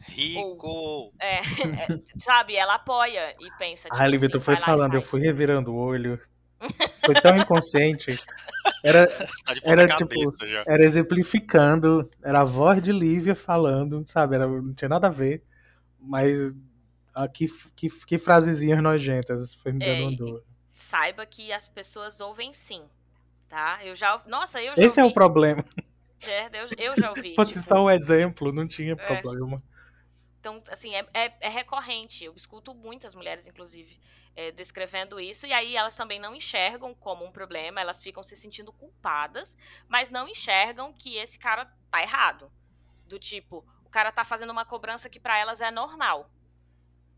Rico. É, <laughs> é, sabe? Ela apoia e pensa tipo Ah, Lívia, tu assim, foi falando, eu fui revirando o olho. Foi tão inconsciente. Era, Tá Era, tipo, era exemplificando, era a voz de Lívia falando, sabe? Era, não tinha nada a ver, mas ah, que, que, que frasezinhas nojentas. Foi me dando É, dor. Saiba que as pessoas ouvem sim, tá? Eu já, nossa, eu já Esse é o ouvi, problema. é, eu, eu já ouvi, <laughs> Fosse tipo, só um exemplo, não tinha É. problema. Então, assim, é, é, é recorrente. Eu escuto muitas mulheres, inclusive, é, descrevendo isso. E aí elas também não enxergam como um problema, elas ficam se sentindo culpadas, mas não enxergam que esse cara tá errado. Do tipo, o cara tá fazendo uma cobrança que pra elas é normal.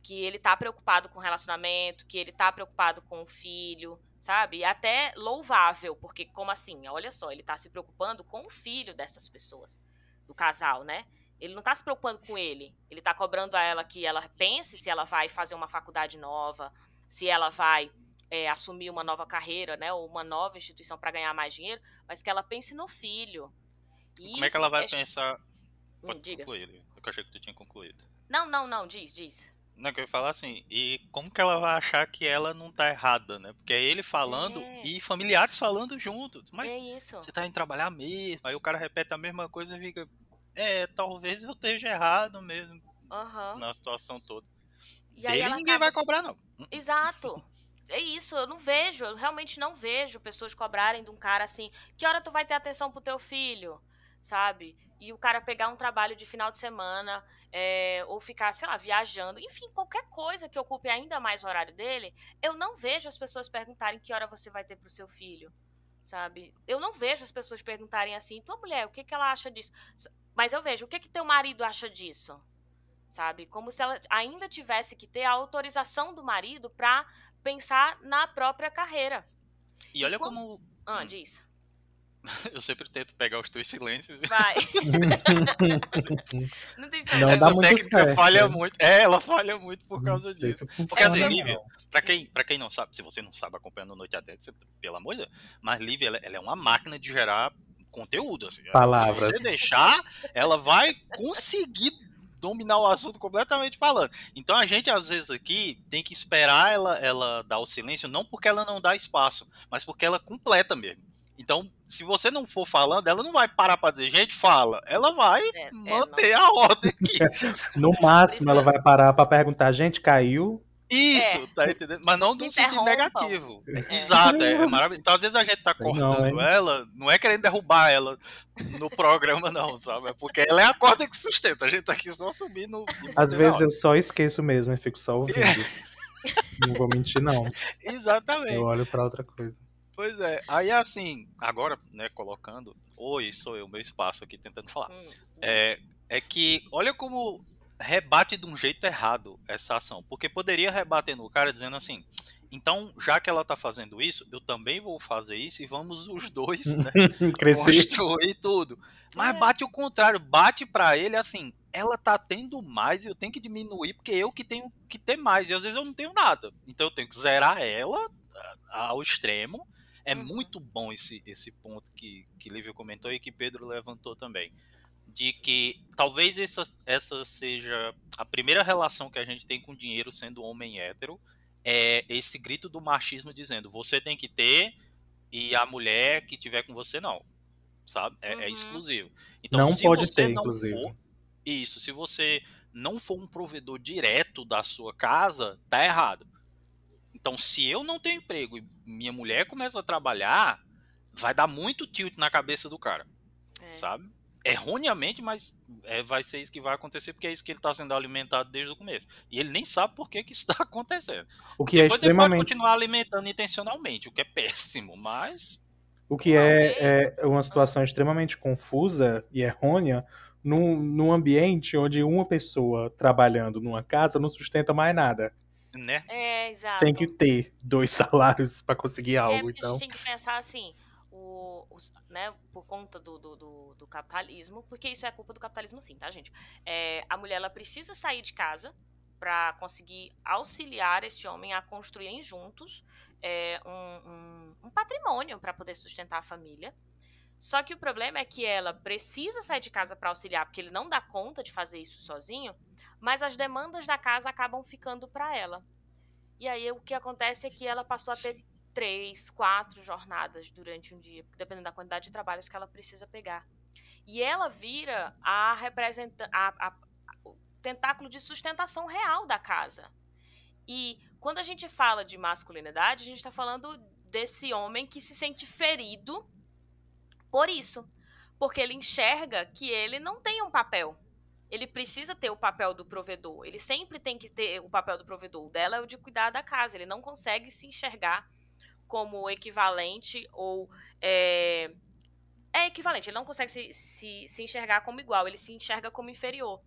Que ele tá preocupado com o relacionamento, que ele tá preocupado com o filho, sabe? E até louvável, porque como assim? Olha só, ele tá se preocupando com o filho dessas pessoas, do casal, né? Ele não tá se preocupando com ele. Ele tá cobrando a ela que ela pense se ela vai fazer uma faculdade nova, se ela vai é, assumir uma nova carreira, né, ou uma nova instituição para ganhar mais dinheiro, mas que ela pense no filho. E Como é que ela vai é... pensar? Hum, Pode diga. concluir, eu achei que tu tinha concluído. Não, não, não, diz, diz. Não, que eu ia falar assim, e como que ela vai achar que ela não tá errada, né? Porque é ele falando É. e familiares falando junto. Mas É isso. você tá indo trabalhar mesmo. Aí o cara repete a mesma coisa e fica. É, talvez eu esteja errado mesmo Aham. na situação toda. E aí Dele ninguém acaba- vai cobrar, não. Exato. É isso, eu não vejo, eu realmente não vejo pessoas cobrarem de um cara assim, que hora tu vai ter atenção pro teu filho, sabe? E o cara pegar um trabalho de final de semana, é, ou ficar, sei lá, viajando, enfim, qualquer coisa que ocupe ainda mais o horário dele, eu não vejo as pessoas perguntarem que hora você vai ter pro seu filho, sabe? Eu não vejo as pessoas perguntarem assim, tua mulher, o que, que ela acha disso? Mas eu vejo, o que, que teu marido acha disso? Sabe? Como se ela ainda tivesse que ter a autorização do marido pra pensar na própria carreira. E olha como- como. Ah, Hum. diz. <laughs> Eu sempre tento pegar os teus silêncios. Vai. <laughs> não tem Não problema. dá Essa muito técnica certo, falha né? muito. É, ela falha muito por causa disso. Porque assim, É, Lívia, pra quem, pra quem não sabe, se você não sabe acompanhando Noite Adentro, você, pelo amor de Deus, mas Lívia, ela, ela é uma máquina de gerar conteúdo. Assim. Palavras. Se você deixar, ela vai conseguir dominar o assunto completamente falando. Então a gente, às vezes, aqui tem que esperar ela, ela dar o silêncio, não porque ela não dá espaço, mas porque ela completa mesmo. Então, se você não for falando, ela não vai parar pra dizer, gente, fala. Ela vai É, é, manter a ordem aqui. <laughs> No máximo, ela vai parar pra perguntar, gente, caiu? Isso, É. tá entendendo? Mas não num sentido negativo. Exato, é, é maravilhoso. Então, às vezes a gente tá Não, cortando hein? ela, não é querendo derrubar ela no programa, não, sabe? É porque ela é a corda que sustenta. A gente tá aqui só subindo. Às vezes eu só esqueço mesmo e fico só ouvindo. <laughs> Não vou mentir, não. Exatamente. Eu olho pra outra coisa. Pois é. Aí, assim, agora, né, colocando. Oi, sou eu, meu espaço aqui tentando falar. Hum, É, é que, olha como rebate de um jeito errado essa ação. Porque poderia rebater no cara dizendo assim. Então, já que ela tá fazendo isso, eu também vou fazer isso e vamos os <laughs> dois, né? <laughs> Construir tudo. Mas É. bate o contrário, bate pra ele assim, ela tá tendo mais e eu tenho que diminuir porque eu que tenho que ter mais e às vezes eu não tenho nada. Então eu tenho que zerar ela a- ao extremo. É Uhum. muito bom esse, esse ponto que, que Lívia comentou e que Pedro levantou também. De que talvez essa, essa seja a primeira relação que a gente tem com dinheiro sendo homem hétero. É esse grito do machismo dizendo você tem que ter e a mulher que tiver com você não. Sabe? É, é Uhum. exclusivo. Então, Não se pode você ter, não inclusive. for. Isso, se você não for um provedor direto da sua casa, tá errado. Então, se eu não tenho emprego e minha mulher começa a trabalhar, vai dar muito tilt na cabeça do cara, é. sabe? Erroneamente, mas é, vai ser isso que vai acontecer, porque é isso que ele tá sendo alimentado desde o começo. E ele nem sabe por que, que isso <laughs> tá acontecendo. O que é Depois ele pode extremamente. continuar alimentando intencionalmente, o que é péssimo, mas. O que é, é uma situação extremamente confusa e errônea num, num ambiente onde uma pessoa trabalhando numa casa não sustenta mais nada. Né? É, exato. Tem que ter dois <laughs> salários pra conseguir É, algo, a então. gente tem que pensar assim, o, os- né, por conta do, do, do- do capitalismo, porque isso é culpa do capitalismo sim, tá, gente? É, a mulher, ela precisa sair de casa pra conseguir auxiliar esse homem a construírem juntos é, um, um- um patrimônio pra poder sustentar a família. Só que o problema é que ela precisa sair de casa pra auxiliar, porque ele não dá conta de fazer isso sozinho, mas as demandas da casa acabam ficando pra ela. E aí o que acontece é que ela passou a ter três, quatro jornadas durante um dia, dependendo da quantidade de trabalhos que ela precisa pegar. E ela vira a representa a, a- o tentáculo de sustentação real da casa. E quando a gente fala de masculinidade, a gente está falando desse homem que se sente ferido por isso. Porque ele enxerga que ele não tem um papel. Ele precisa ter o papel do provedor. Ele sempre tem que ter o papel do provedor. O dela é o de cuidar da casa. Ele não consegue se enxergar como equivalente ou. É, é equivalente. Ele não consegue se, se, se enxergar como igual. Ele se enxerga como inferior.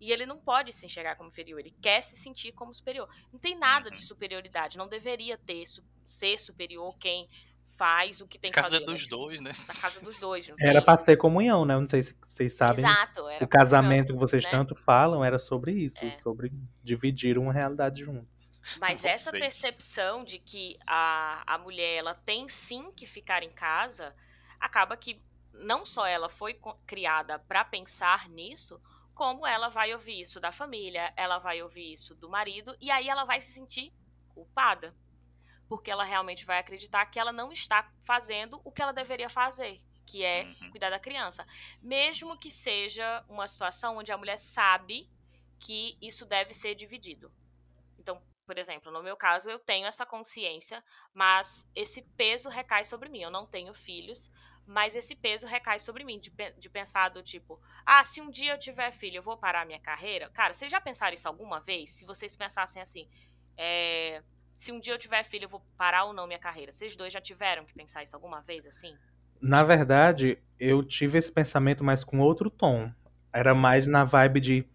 E ele não pode se enxergar como inferior. Ele quer se sentir como superior. Não tem nada Uhum. de superioridade. Não deveria ter ser superior quem faz o que tem que Casa fazer. dos mas dois, né? Na casa dos dois. não Era tem- pra ser comunhão, né? Não sei se vocês sabem. Exato. Era O casamento que comunhão, vocês né? tanto falam era sobre isso, É. sobre dividir uma realidade juntos. Mas essa percepção de que a, a mulher ela tem sim que ficar em casa, acaba que não só ela foi criada para pensar nisso, como ela vai ouvir isso da família, ela vai ouvir isso do marido, e aí ela vai se sentir culpada. Porque ela realmente vai acreditar que ela não está fazendo o que ela deveria fazer, que é uhum. cuidar da criança. Mesmo que seja uma situação onde a mulher sabe que isso deve ser dividido. Então, por exemplo, no meu caso, eu tenho essa consciência, mas esse peso recai sobre mim. Eu não tenho filhos, mas esse peso recai sobre mim, de, de pensar do tipo, ah, se um dia eu tiver filho, eu vou parar minha carreira? Cara, vocês já pensaram isso alguma vez? Se vocês pensassem assim, é, se um dia eu tiver filho, eu vou parar ou não minha carreira? Vocês dois já tiveram que pensar isso alguma vez, assim? Na verdade, eu tive esse pensamento, mas com outro tom. Era mais na vibe de,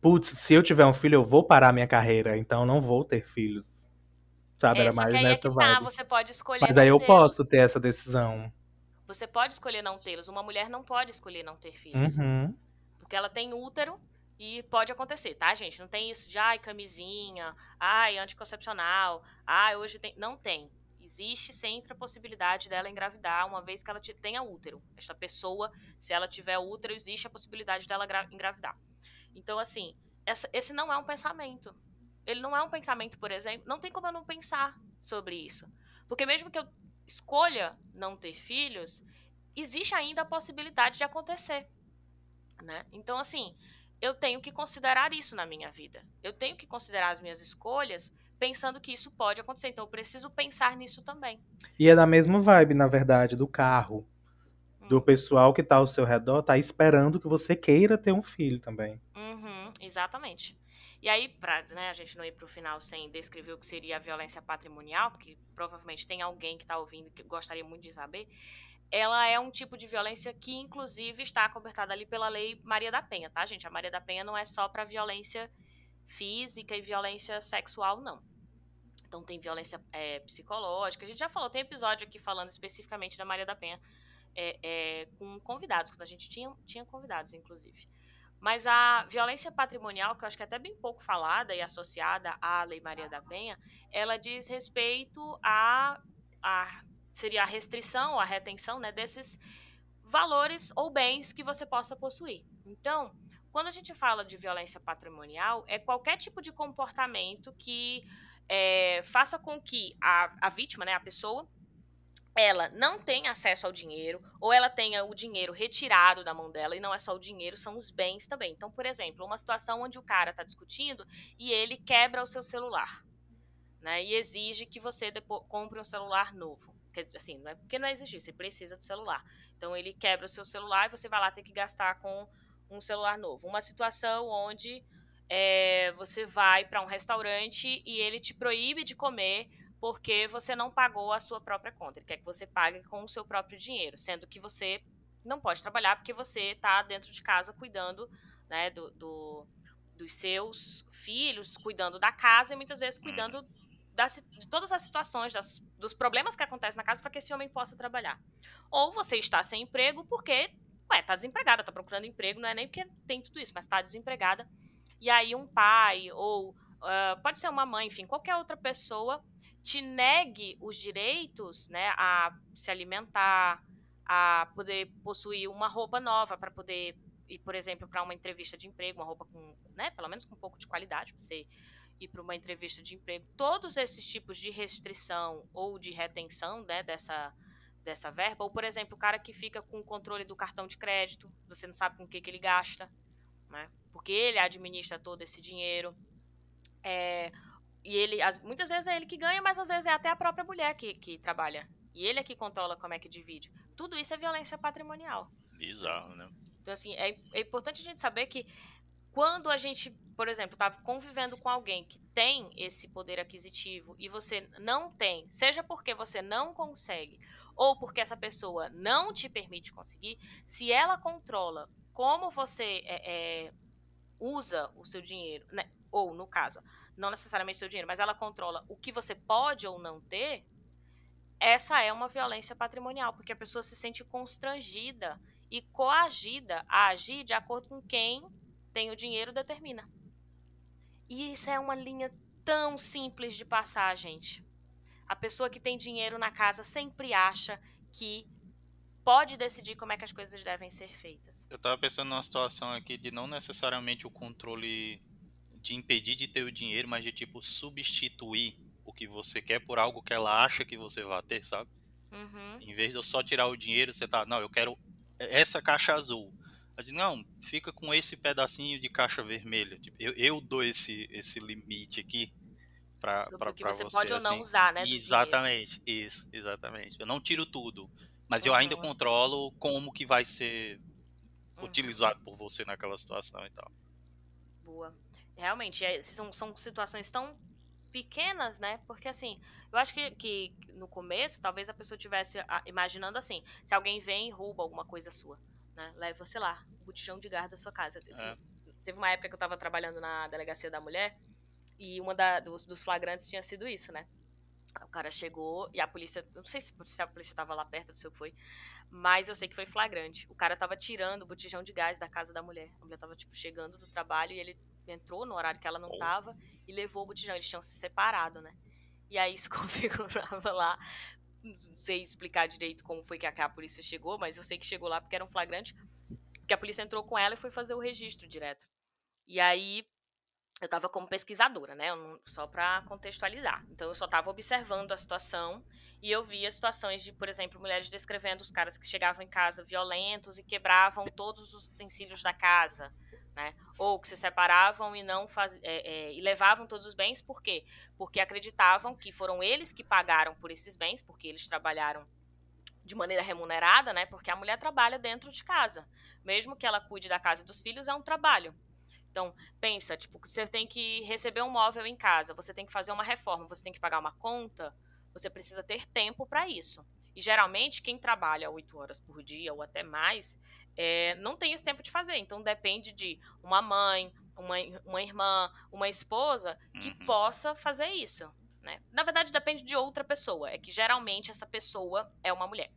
putz, se eu tiver um filho, eu vou parar minha carreira, então não vou ter filhos. Sabe, é, era mais é nessa é vibe. Tá, você pode escolher mas aí eu posso ter essa decisão. Você pode escolher não tê-los. Uma mulher não pode escolher não ter filhos. Uhum. Porque ela tem útero e pode acontecer, tá, gente? Não tem isso de, ai, camisinha, ai, anticoncepcional, ai, hoje tem. Não tem. Existe sempre a possibilidade dela engravidar uma vez que ela tenha útero. Esta pessoa, se ela tiver útero, existe a possibilidade dela engravidar. Então, assim, essa, esse não é um pensamento. Ele não é um pensamento, por exemplo. Não tem como eu não pensar sobre isso. Porque mesmo que eu escolha não ter filhos, existe ainda a possibilidade de acontecer. Né? Então, assim, eu tenho que considerar isso na minha vida. Eu tenho que considerar as minhas escolhas pensando que isso pode acontecer. Então, eu preciso pensar nisso também. E é da mesma vibe, na verdade, do carro. Hum. Do pessoal que está ao seu redor, tá esperando que você queira ter um filho também. Uhum, exatamente. E aí, para né, a gente não ir para o final sem descrever o que seria a violência patrimonial, porque provavelmente tem alguém que está ouvindo que gostaria muito de saber, ela é um tipo de violência que, inclusive, está cobertada ali pela Lei Maria da Penha, tá, gente? A Maria da Penha não é só para violência física e violência sexual, não. Então, tem violência é, psicológica. A gente já falou, tem episódio aqui falando especificamente da Maria da Penha é, é, com convidados, quando a gente tinha, tinha convidados, inclusive. Mas a violência patrimonial, que eu acho que é até bem pouco falada e associada à Lei Maria da Penha, ela diz respeito a, a seria a restrição, a retenção né, desses valores ou bens que você possa possuir. Então, quando a gente fala de violência patrimonial, é qualquer tipo de comportamento que é, faça com que a, a vítima, né, a pessoa, ela não tem acesso ao dinheiro ou ela tenha o dinheiro retirado da mão dela e não é só o dinheiro, são os bens também. Então, por exemplo, uma situação onde o cara está discutindo e ele quebra o seu celular, né? E exige que você compre um celular novo. Assim, não é porque não existe, você precisa do celular. Então, ele quebra o seu celular e você vai lá ter que gastar com um celular novo. Uma situação onde é, você vai para um restaurante e ele te proíbe de comer porque você não pagou a sua própria conta. Ele quer que você pague com o seu próprio dinheiro, sendo que você não pode trabalhar porque você está dentro de casa cuidando né, do, do, dos seus filhos, cuidando da casa e muitas vezes uhum. cuidando das, de todas as situações, das, dos problemas que acontecem na casa para que esse homem possa trabalhar. Ou você está sem emprego porque, ué, está desempregada, está procurando emprego, não é nem porque tem tudo isso, mas está desempregada. E aí um pai ou uh, pode ser uma mãe, enfim, qualquer outra pessoa te negue os direitos, né, a se alimentar, a poder possuir uma roupa nova para poder ir, por exemplo, para uma entrevista de emprego, uma roupa com, né, pelo menos com um pouco de qualidade, você ir para uma entrevista de emprego. Todos esses tipos de restrição ou de retenção, né, dessa dessa verba, ou por exemplo, o cara que fica com o controle do cartão de crédito, você não sabe com o que, que ele gasta, né? Porque ele administra todo esse dinheiro. É, e ele, muitas vezes é ele que ganha, mas às vezes é até a própria mulher que, que trabalha. E ele é que controla como é que divide. Tudo isso é violência patrimonial. Bizarro, né? Então, assim, é, é importante a gente saber que quando a gente, por exemplo, está convivendo com alguém que tem esse poder aquisitivo e você não tem, seja porque você não consegue ou porque essa pessoa não te permite conseguir, se ela controla como você é, é, usa o seu dinheiro, né? ou no caso, não necessariamente seu dinheiro, mas ela controla o que você pode ou não ter, essa é uma violência patrimonial, porque a pessoa se sente constrangida e coagida a agir de acordo com quem tem o dinheiro determina. E isso é uma linha tão simples de passar, gente. A pessoa que tem dinheiro na casa sempre acha que pode decidir como é que as coisas devem ser feitas. Eu tava pensando numa situação aqui de não necessariamente o controle de impedir de ter o dinheiro, mas de tipo substituir o que você quer por algo que ela acha que você vai ter, sabe? Uhum. Em vez de eu só tirar o dinheiro, você tá, não, eu quero essa caixa azul. Ela diz, não, fica com esse pedacinho de caixa vermelha. Tipo, eu, eu dou esse, esse limite aqui para você. você você pode assim. ou não usar, né? Exatamente, isso, exatamente. Eu não tiro tudo, mas uhum. eu ainda controlo como que vai ser uhum. utilizado por você naquela situação e tal. Boa. Realmente, é, são, são situações tão pequenas, né? Porque assim, eu acho que, que no começo, talvez a pessoa tivesse imaginando assim, se alguém vem e rouba alguma coisa sua, né? Leva, sei lá, um botijão de gás da sua casa. É. Teve uma época que eu tava trabalhando na delegacia da mulher e uma da, dos, dos flagrantes tinha sido isso, né? O cara chegou e a polícia, não sei se, se a polícia tava lá perto, não sei o que foi, mas eu sei que foi flagrante. O cara tava tirando o botijão de gás da casa da mulher. A mulher tava, tipo, chegando do trabalho e ele entrou no horário que ela não tava e levou o botijão. Eles tinham se separado, né? E aí se <laughs> configurava lá. Não sei explicar direito como foi que a, polícia chegou, mas eu sei que chegou lá porque era um flagrante. Porque a polícia entrou com ela e foi fazer o registro direto. E aí eu estava como pesquisadora, né? Só para contextualizar. Então eu só estava observando a situação e eu via situações de, por exemplo, mulheres descrevendo os caras que chegavam em casa violentos e quebravam todos os utensílios da casa né? Ou que se separavam e não faz, é, é, e levavam todos os bens, por quê? Porque acreditavam que foram eles que pagaram por esses bens, porque eles trabalharam de maneira remunerada, né? Porque a mulher trabalha dentro de casa, mesmo que ela cuide da casa dos filhos, é um trabalho. Então, pensa, tipo, você tem que receber um móvel em casa, você tem que fazer uma reforma, você tem que pagar uma conta, você precisa ter tempo para isso. E geralmente quem trabalha oito horas por dia ou até mais é, não tem esse tempo de fazer. Então depende de uma mãe, uma, uma irmã, uma esposa que uhum. possa fazer isso. Né? Na verdade, depende de outra pessoa. É que geralmente essa pessoa é uma mulher.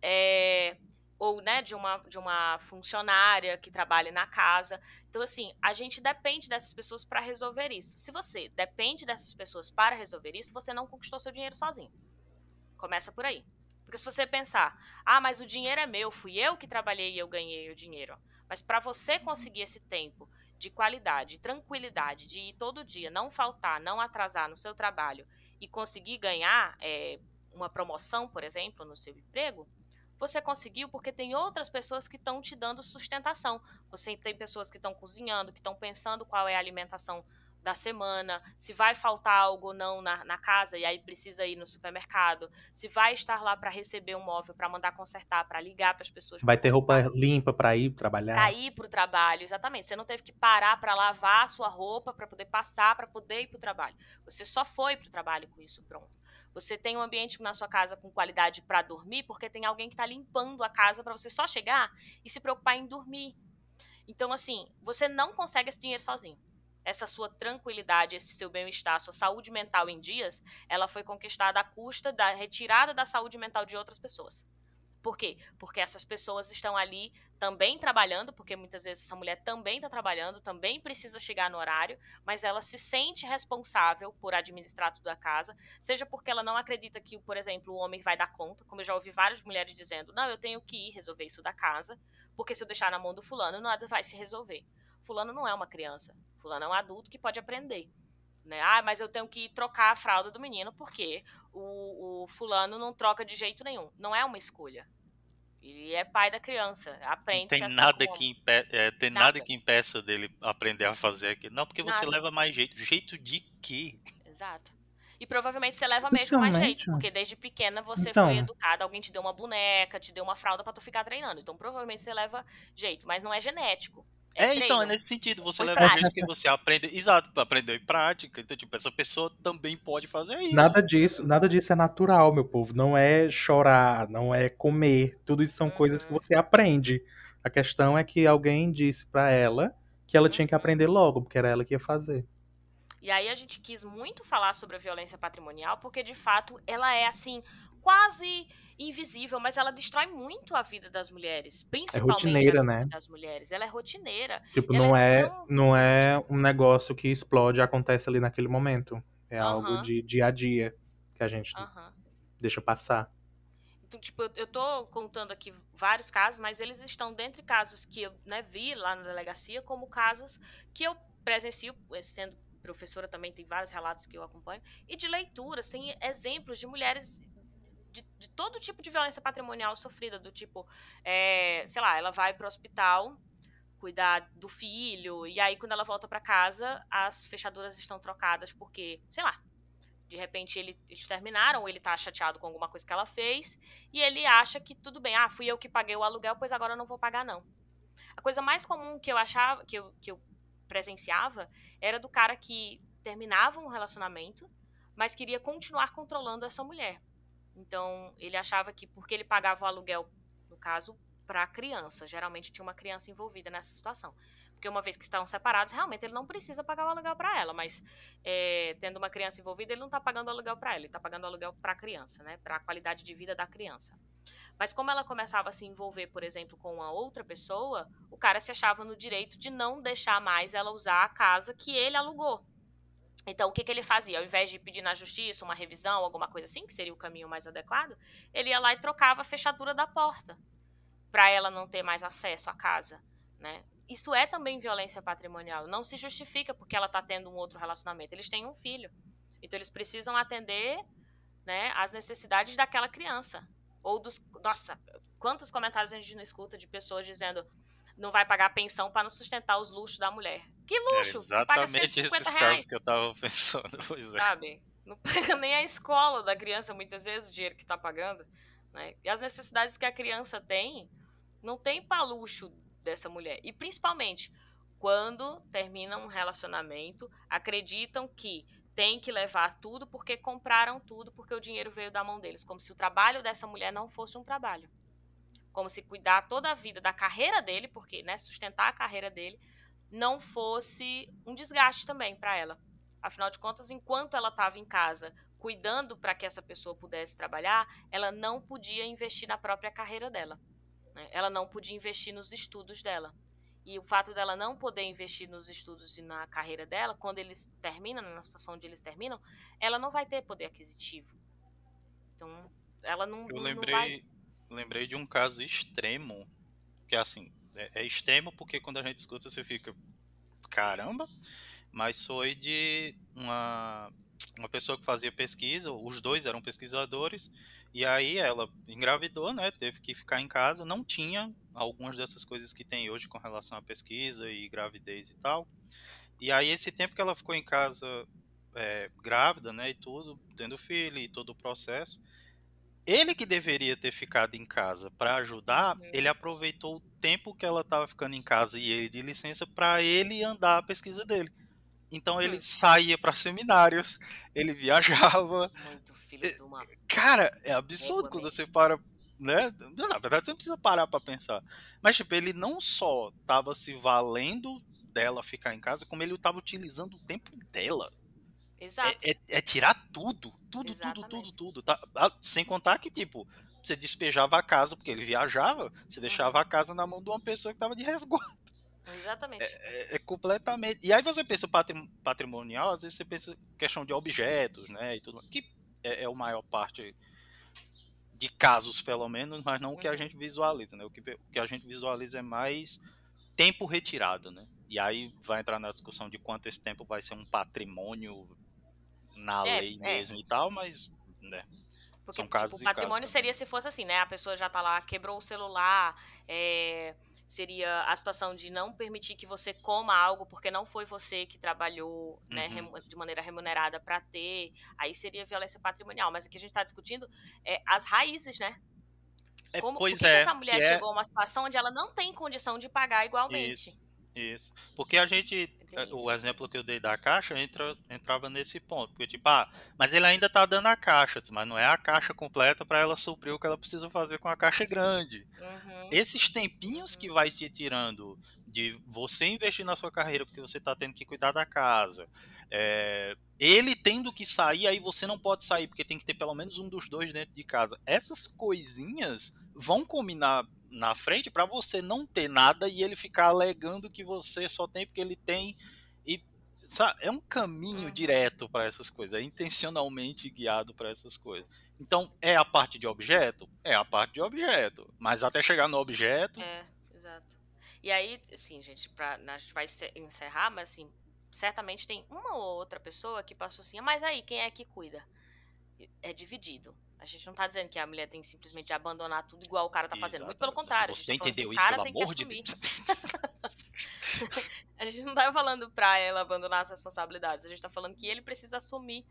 É, ou né, de, uma, de uma funcionária que trabalha na casa. Então, assim, a gente depende dessas pessoas para resolver isso. Se você depende dessas pessoas para resolver isso, você não conquistou seu dinheiro sozinho. Começa por aí. Porque se você pensar, ah, mas o dinheiro é meu, fui eu que trabalhei e eu ganhei o dinheiro. Mas para você conseguir esse tempo de qualidade, tranquilidade, de ir todo dia, não faltar, não atrasar no seu trabalho e conseguir ganhar é, uma promoção, por exemplo, no seu emprego, você conseguiu porque tem outras pessoas que estão te dando sustentação. Você tem pessoas que estão cozinhando, que estão pensando qual é a alimentação da semana, se vai faltar algo ou não na, na casa e aí precisa ir no supermercado, se vai estar lá para receber um móvel, para mandar consertar, para ligar para as pessoas. Vai ter roupa limpa para ir trabalhar. Para ir para o trabalho, exatamente. Você não teve que parar para lavar a sua roupa, para poder passar, para poder ir para o trabalho. Você só foi para o trabalho com isso pronto. Você tem um ambiente na sua casa com qualidade para dormir, porque tem alguém que está limpando a casa para você só chegar e se preocupar em dormir. Então, assim, você não consegue esse dinheiro sozinho essa sua tranquilidade, esse seu bem-estar, sua saúde mental em dias, ela foi conquistada à custa da retirada da saúde mental de outras pessoas. Por quê? Porque essas pessoas estão ali também trabalhando, porque muitas vezes essa mulher também está trabalhando, também precisa chegar no horário, mas ela se sente responsável por administrar tudo a casa, seja porque ela não acredita que, por exemplo, o homem vai dar conta, como eu já ouvi várias mulheres dizendo, não, eu tenho que ir resolver isso da casa, porque se eu deixar na mão do fulano, nada vai se resolver. Fulano não é uma criança. Fulano é um adulto que pode aprender. Né? Ah, mas eu tenho que trocar a fralda do menino porque o, o fulano não troca de jeito nenhum. Não é uma escolha. Ele é pai da criança. Aprende. Tem nada que impe é, tem nada. nada. que impeça dele aprender a fazer aquilo. Não, porque você nada. leva mais jeito. Jeito de quê? Exato. E provavelmente você leva mesmo mais jeito, porque desde pequena você então. foi educada, alguém te deu uma boneca, te deu uma fralda para tu ficar treinando. Então provavelmente você leva jeito, mas não é genético. É, é então, é nesse sentido. Você Foi leva prática. jeito que você aprende. Exato, aprendeu em prática. Então, tipo, essa pessoa também pode fazer isso. Nada disso, nada disso é natural, meu povo. Não é chorar, não é comer. Tudo isso são uhum. coisas que uhum. você aprende. A questão é que alguém disse para ela que ela uhum. tinha que uhum. aprender logo, porque era ela que ia fazer. E aí a gente quis muito falar sobre a violência patrimonial, porque de fato ela é assim, quase invisível, mas ela destrói muito a vida das mulheres, é principalmente é rotineira, a vida né? das mulheres. Ela é rotineira. Tipo, não é, é tão... não é um negócio que explode e acontece ali naquele momento. É algo de dia a dia que a gente deixa passar. Então, tipo, eu tô contando aqui vários casos, mas eles estão dentre casos que eu né, vi lá na delegacia, como casos que eu presencio, eh, sendo professora também, tem vários relatos que eu acompanho, e de leituras, tem exemplos de mulheres de, de todo tipo de violência patrimonial sofrida, do tipo, é, sei lá, ela vai para o hospital cuidar do filho, e aí quando ela volta para casa, as fechaduras estão trocadas porque, sei lá, de repente ele, eles terminaram, ou ele tá chateado com alguma coisa que ela fez, e ele acha que tudo bem, ah, fui eu que paguei o aluguel, pois agora eu não vou pagar não. A coisa mais comum que eu achava, que eu, que eu presenciava, era do cara que terminava um relacionamento, mas queria continuar controlando essa mulher. Então, ele achava que porque ele pagava o aluguel, no caso, para a criança, geralmente tinha uma criança envolvida nessa situação. Porque uma vez que estão separados, realmente ele não precisa pagar o aluguel para ela, mas é, tendo uma criança envolvida, ele não está pagando o aluguel para ela, ele está pagando o aluguel para a criança, né? Para a qualidade de vida da criança. Mas como ela começava a se envolver, por exemplo, com uma outra pessoa, o cara se achava no direito de não deixar mais ela usar a casa que ele alugou. Então, o que, que ele fazia? Ao invés de pedir na justiça uma revisão, alguma coisa assim, que seria o caminho mais adequado, ele ia lá e trocava a fechadura da porta para ela não ter mais acesso à casa, né? Isso é também violência patrimonial. Não se justifica porque ela está tendo um outro relacionamento. Eles têm um filho. Então, eles precisam atender né, as necessidades daquela criança. Ou dos. Nossa, quantos comentários a gente não escuta de pessoas dizendo não vai pagar pensão para não sustentar os luxos da mulher. Que luxo! É exatamente esses reais. casos que eu tava <laughs> pensando. Pois é. Sabe? Não paga <laughs> nem a escola da criança, muitas vezes, o dinheiro que está pagando. Né? E as necessidades que a criança tem, não tem para luxo dessa mulher. E principalmente, quando terminam um relacionamento, acreditam que tem que levar tudo porque compraram tudo, porque o dinheiro veio da mão deles. Como se o trabalho dessa mulher não fosse um trabalho como se cuidar toda a vida da carreira dele, porque né, sustentar a carreira dele não fosse um desgaste também para ela. Afinal de contas, enquanto ela estava em casa cuidando para que essa pessoa pudesse trabalhar, ela não podia investir na própria carreira dela. Né? Ela não podia investir nos estudos dela. E o fato dela não poder investir nos estudos e na carreira dela, quando eles terminam, na situação onde eles terminam, ela não vai ter poder aquisitivo. Então, ela não. Eu lembrei, não vai lembrei de um caso extremo, que é assim, é, é, extremo porque quando a gente escuta você fica, caramba, mas foi de uma, uma pessoa que fazia pesquisa, os dois eram pesquisadores, e aí ela engravidou, né, teve que ficar em casa, não tinha algumas dessas coisas que tem hoje com relação à pesquisa e gravidez e tal, e aí esse tempo que ela ficou em casa é, grávida, né, e tudo, tendo filho e todo o processo, ele que deveria ter ficado em casa para ajudar, uhum. ele aproveitou o tempo que ela estava ficando em casa e ele de licença para ele andar a pesquisa dele. Então ele uhum. saía para <laughs> seminários, ele viajava. Muito filho do uma... Cara, é absurdo quando você para, né? Na verdade, você não precisa parar para pensar. Mas tipo, ele não só estava se valendo dela ficar em casa, como ele estava utilizando o tempo dela. Exato. É, é, é tirar tudo, tudo, Exatamente. tudo, tudo, tudo. Tá? Ah, sem contar que, tipo, você despejava a casa, porque ele viajava, você deixava a casa na mão de uma pessoa que estava de resguardo. Exatamente. É, é, é, completamente. E aí você pensa patrimonial, às vezes você pensa questão de objetos, né? E tudo, que é, é a maior parte de casos, pelo menos, mas não o que a uhum. gente visualiza, né? O que, o que a gente visualiza é mais tempo retirado, né? E aí vai entrar na discussão de quanto esse tempo vai ser um patrimônio na é, lei é. mesmo e tal, mas, né? Porque, são casos tipo, o patrimônio casos seria se fosse assim, né? A pessoa já tá lá, quebrou o celular, é, seria a situação de não permitir que você coma algo porque não foi você que trabalhou né, uhum. de maneira remunerada para ter, aí seria violência patrimonial. Mas aqui a gente está discutindo é, as raízes, né? É, Como, pois é, essa mulher é chegou a uma situação onde ela não tem condição de pagar igualmente? Isso. Isso. Porque a gente, é o exemplo que eu dei da caixa entra, entrava nesse ponto. Porque, tipo, ah, mas ele ainda tá dando a caixa, mas não é a caixa completa para ela suprir o que ela precisa fazer com a caixa grande. Uhum. Esses tempinhos que vai te tirando de você investir na sua carreira porque você tá tendo que cuidar da casa. É, ele tendo que sair, aí você não pode sair, porque tem que ter pelo menos um dos dois dentro de casa. Essas coisinhas vão combinar na frente para você não ter nada e ele ficar alegando que você só tem porque ele tem e sabe, é um caminho Uhum. direto para essas coisas, é intencionalmente guiado para essas coisas. Então, é a parte de objeto? É a parte de objeto. Mas até chegar no objeto, É, exato. E aí, assim, gente, pra, a gente vai encerrar, mas assim, certamente tem uma ou outra pessoa que passou assim, "Ah, mas aí, quem é que cuida? É dividido. A gente não tá dizendo que a mulher tem que simplesmente abandonar tudo igual o cara tá fazendo. Muito pelo Exatamente. contrário. Se você que entendeu isso, pelo amor de. Deus. <laughs> A gente não tá falando pra ela abandonar as responsabilidades. A gente tá falando que ele precisa assumir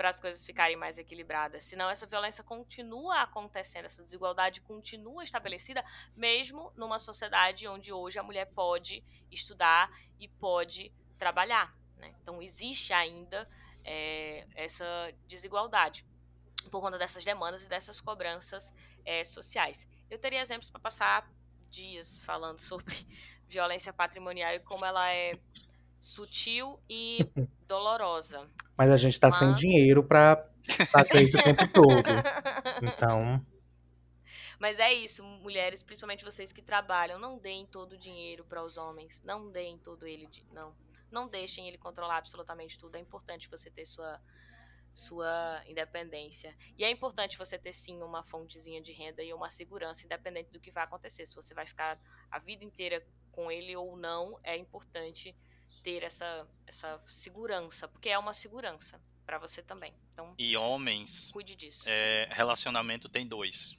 para as coisas ficarem mais equilibradas. Senão essa violência continua acontecendo, essa desigualdade continua estabelecida, mesmo numa sociedade onde hoje a mulher pode estudar e pode trabalhar. Né? Então existe ainda é, essa desigualdade por conta dessas demandas e dessas cobranças é, sociais. Eu teria exemplos para passar dias falando <laughs> sobre violência patrimonial e como ela é sutil e <laughs> dolorosa. Mas a gente tá sem Mas- dinheiro pra fazer isso o tempo <laughs> todo. Então, Mas é isso, mulheres, principalmente vocês que trabalham, não deem todo o dinheiro para os homens, não deem todo ele, de- não, não deixem ele controlar absolutamente tudo. É importante você ter sua sua independência. E é importante você ter sim uma fontezinha de renda e uma segurança independente do que vai acontecer. Se você vai ficar a vida inteira com ele ou não, é importante ter essa essa segurança, porque é uma segurança para você também. Então, E homens, cuide disso. é, relacionamento tem dois.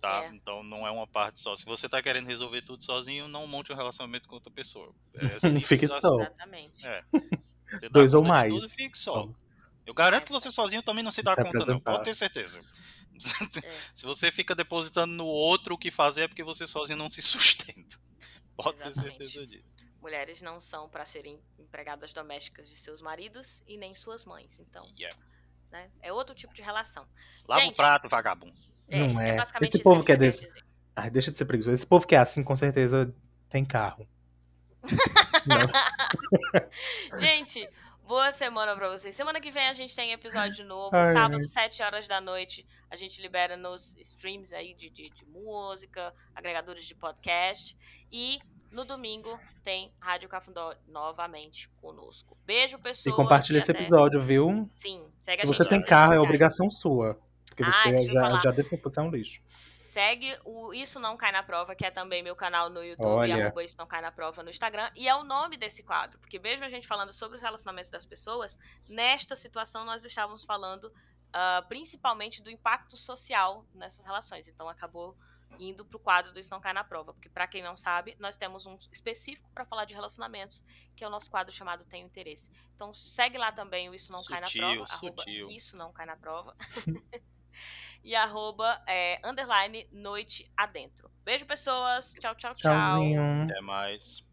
Tá? É. Então não é uma parte só. Se você tá querendo resolver tudo sozinho, não monte um relacionamento com outra pessoa. É <laughs> Fique assim. Só. Exatamente. É. <laughs> Dois ou mais. tudo, fique só. Vamos. Eu garanto que você sozinho também não se dá conta, não. Pode ter certeza. É. <laughs> Se você fica depositando no outro o que fazer, é porque você sozinho não se <laughs> sustenta. Pode ter Exatamente. certeza disso. Mulheres não são para serem empregadas domésticas de seus maridos e nem suas mães. Então, Yeah. né, é outro tipo de relação. Lava Gente, o prato, vagabundo. Não é. basicamente Esse povo que é desse-. Ai, deixa de ser preguiçoso. Esse povo que é assim, com certeza tem carro. <laughs> Gente, boa semana pra vocês. Semana que vem a gente tem episódio novo. Ai, Sábado, ai. 7 horas da noite, a gente libera nos streams aí de, de, de música, agregadores de podcast. E no domingo tem Rádio Cafundó novamente conosco. Beijo, E pessoas. compartilha esse até- episódio, viu? Sim, segue Se você tem carro, é obrigação sua. Porque Ah, você já, já deu você é um lixo. Segue o Isso Não Cai na Prova, que é também meu canal no YouTube, Olha. arroba Isso Não Cai na Prova no Instagram. E é o nome desse quadro, porque mesmo a gente falando sobre os relacionamentos das pessoas, nesta situação nós estávamos falando ah, principalmente do impacto social nessas relações. Então acabou indo pro quadro do Isso Não Cai na Prova, porque para quem não sabe, nós temos um específico para falar de relacionamentos, que é o nosso quadro chamado Tenho Interesse. Então segue lá também o Isso Não Cai na Sutil, Prova, arroba sutil. Isso Não Cai na Prova. <laughs> e arroba é, underline noite adentro. Beijo, pessoas. Tchau, tchau, tchau. Tchauzinho. Até mais.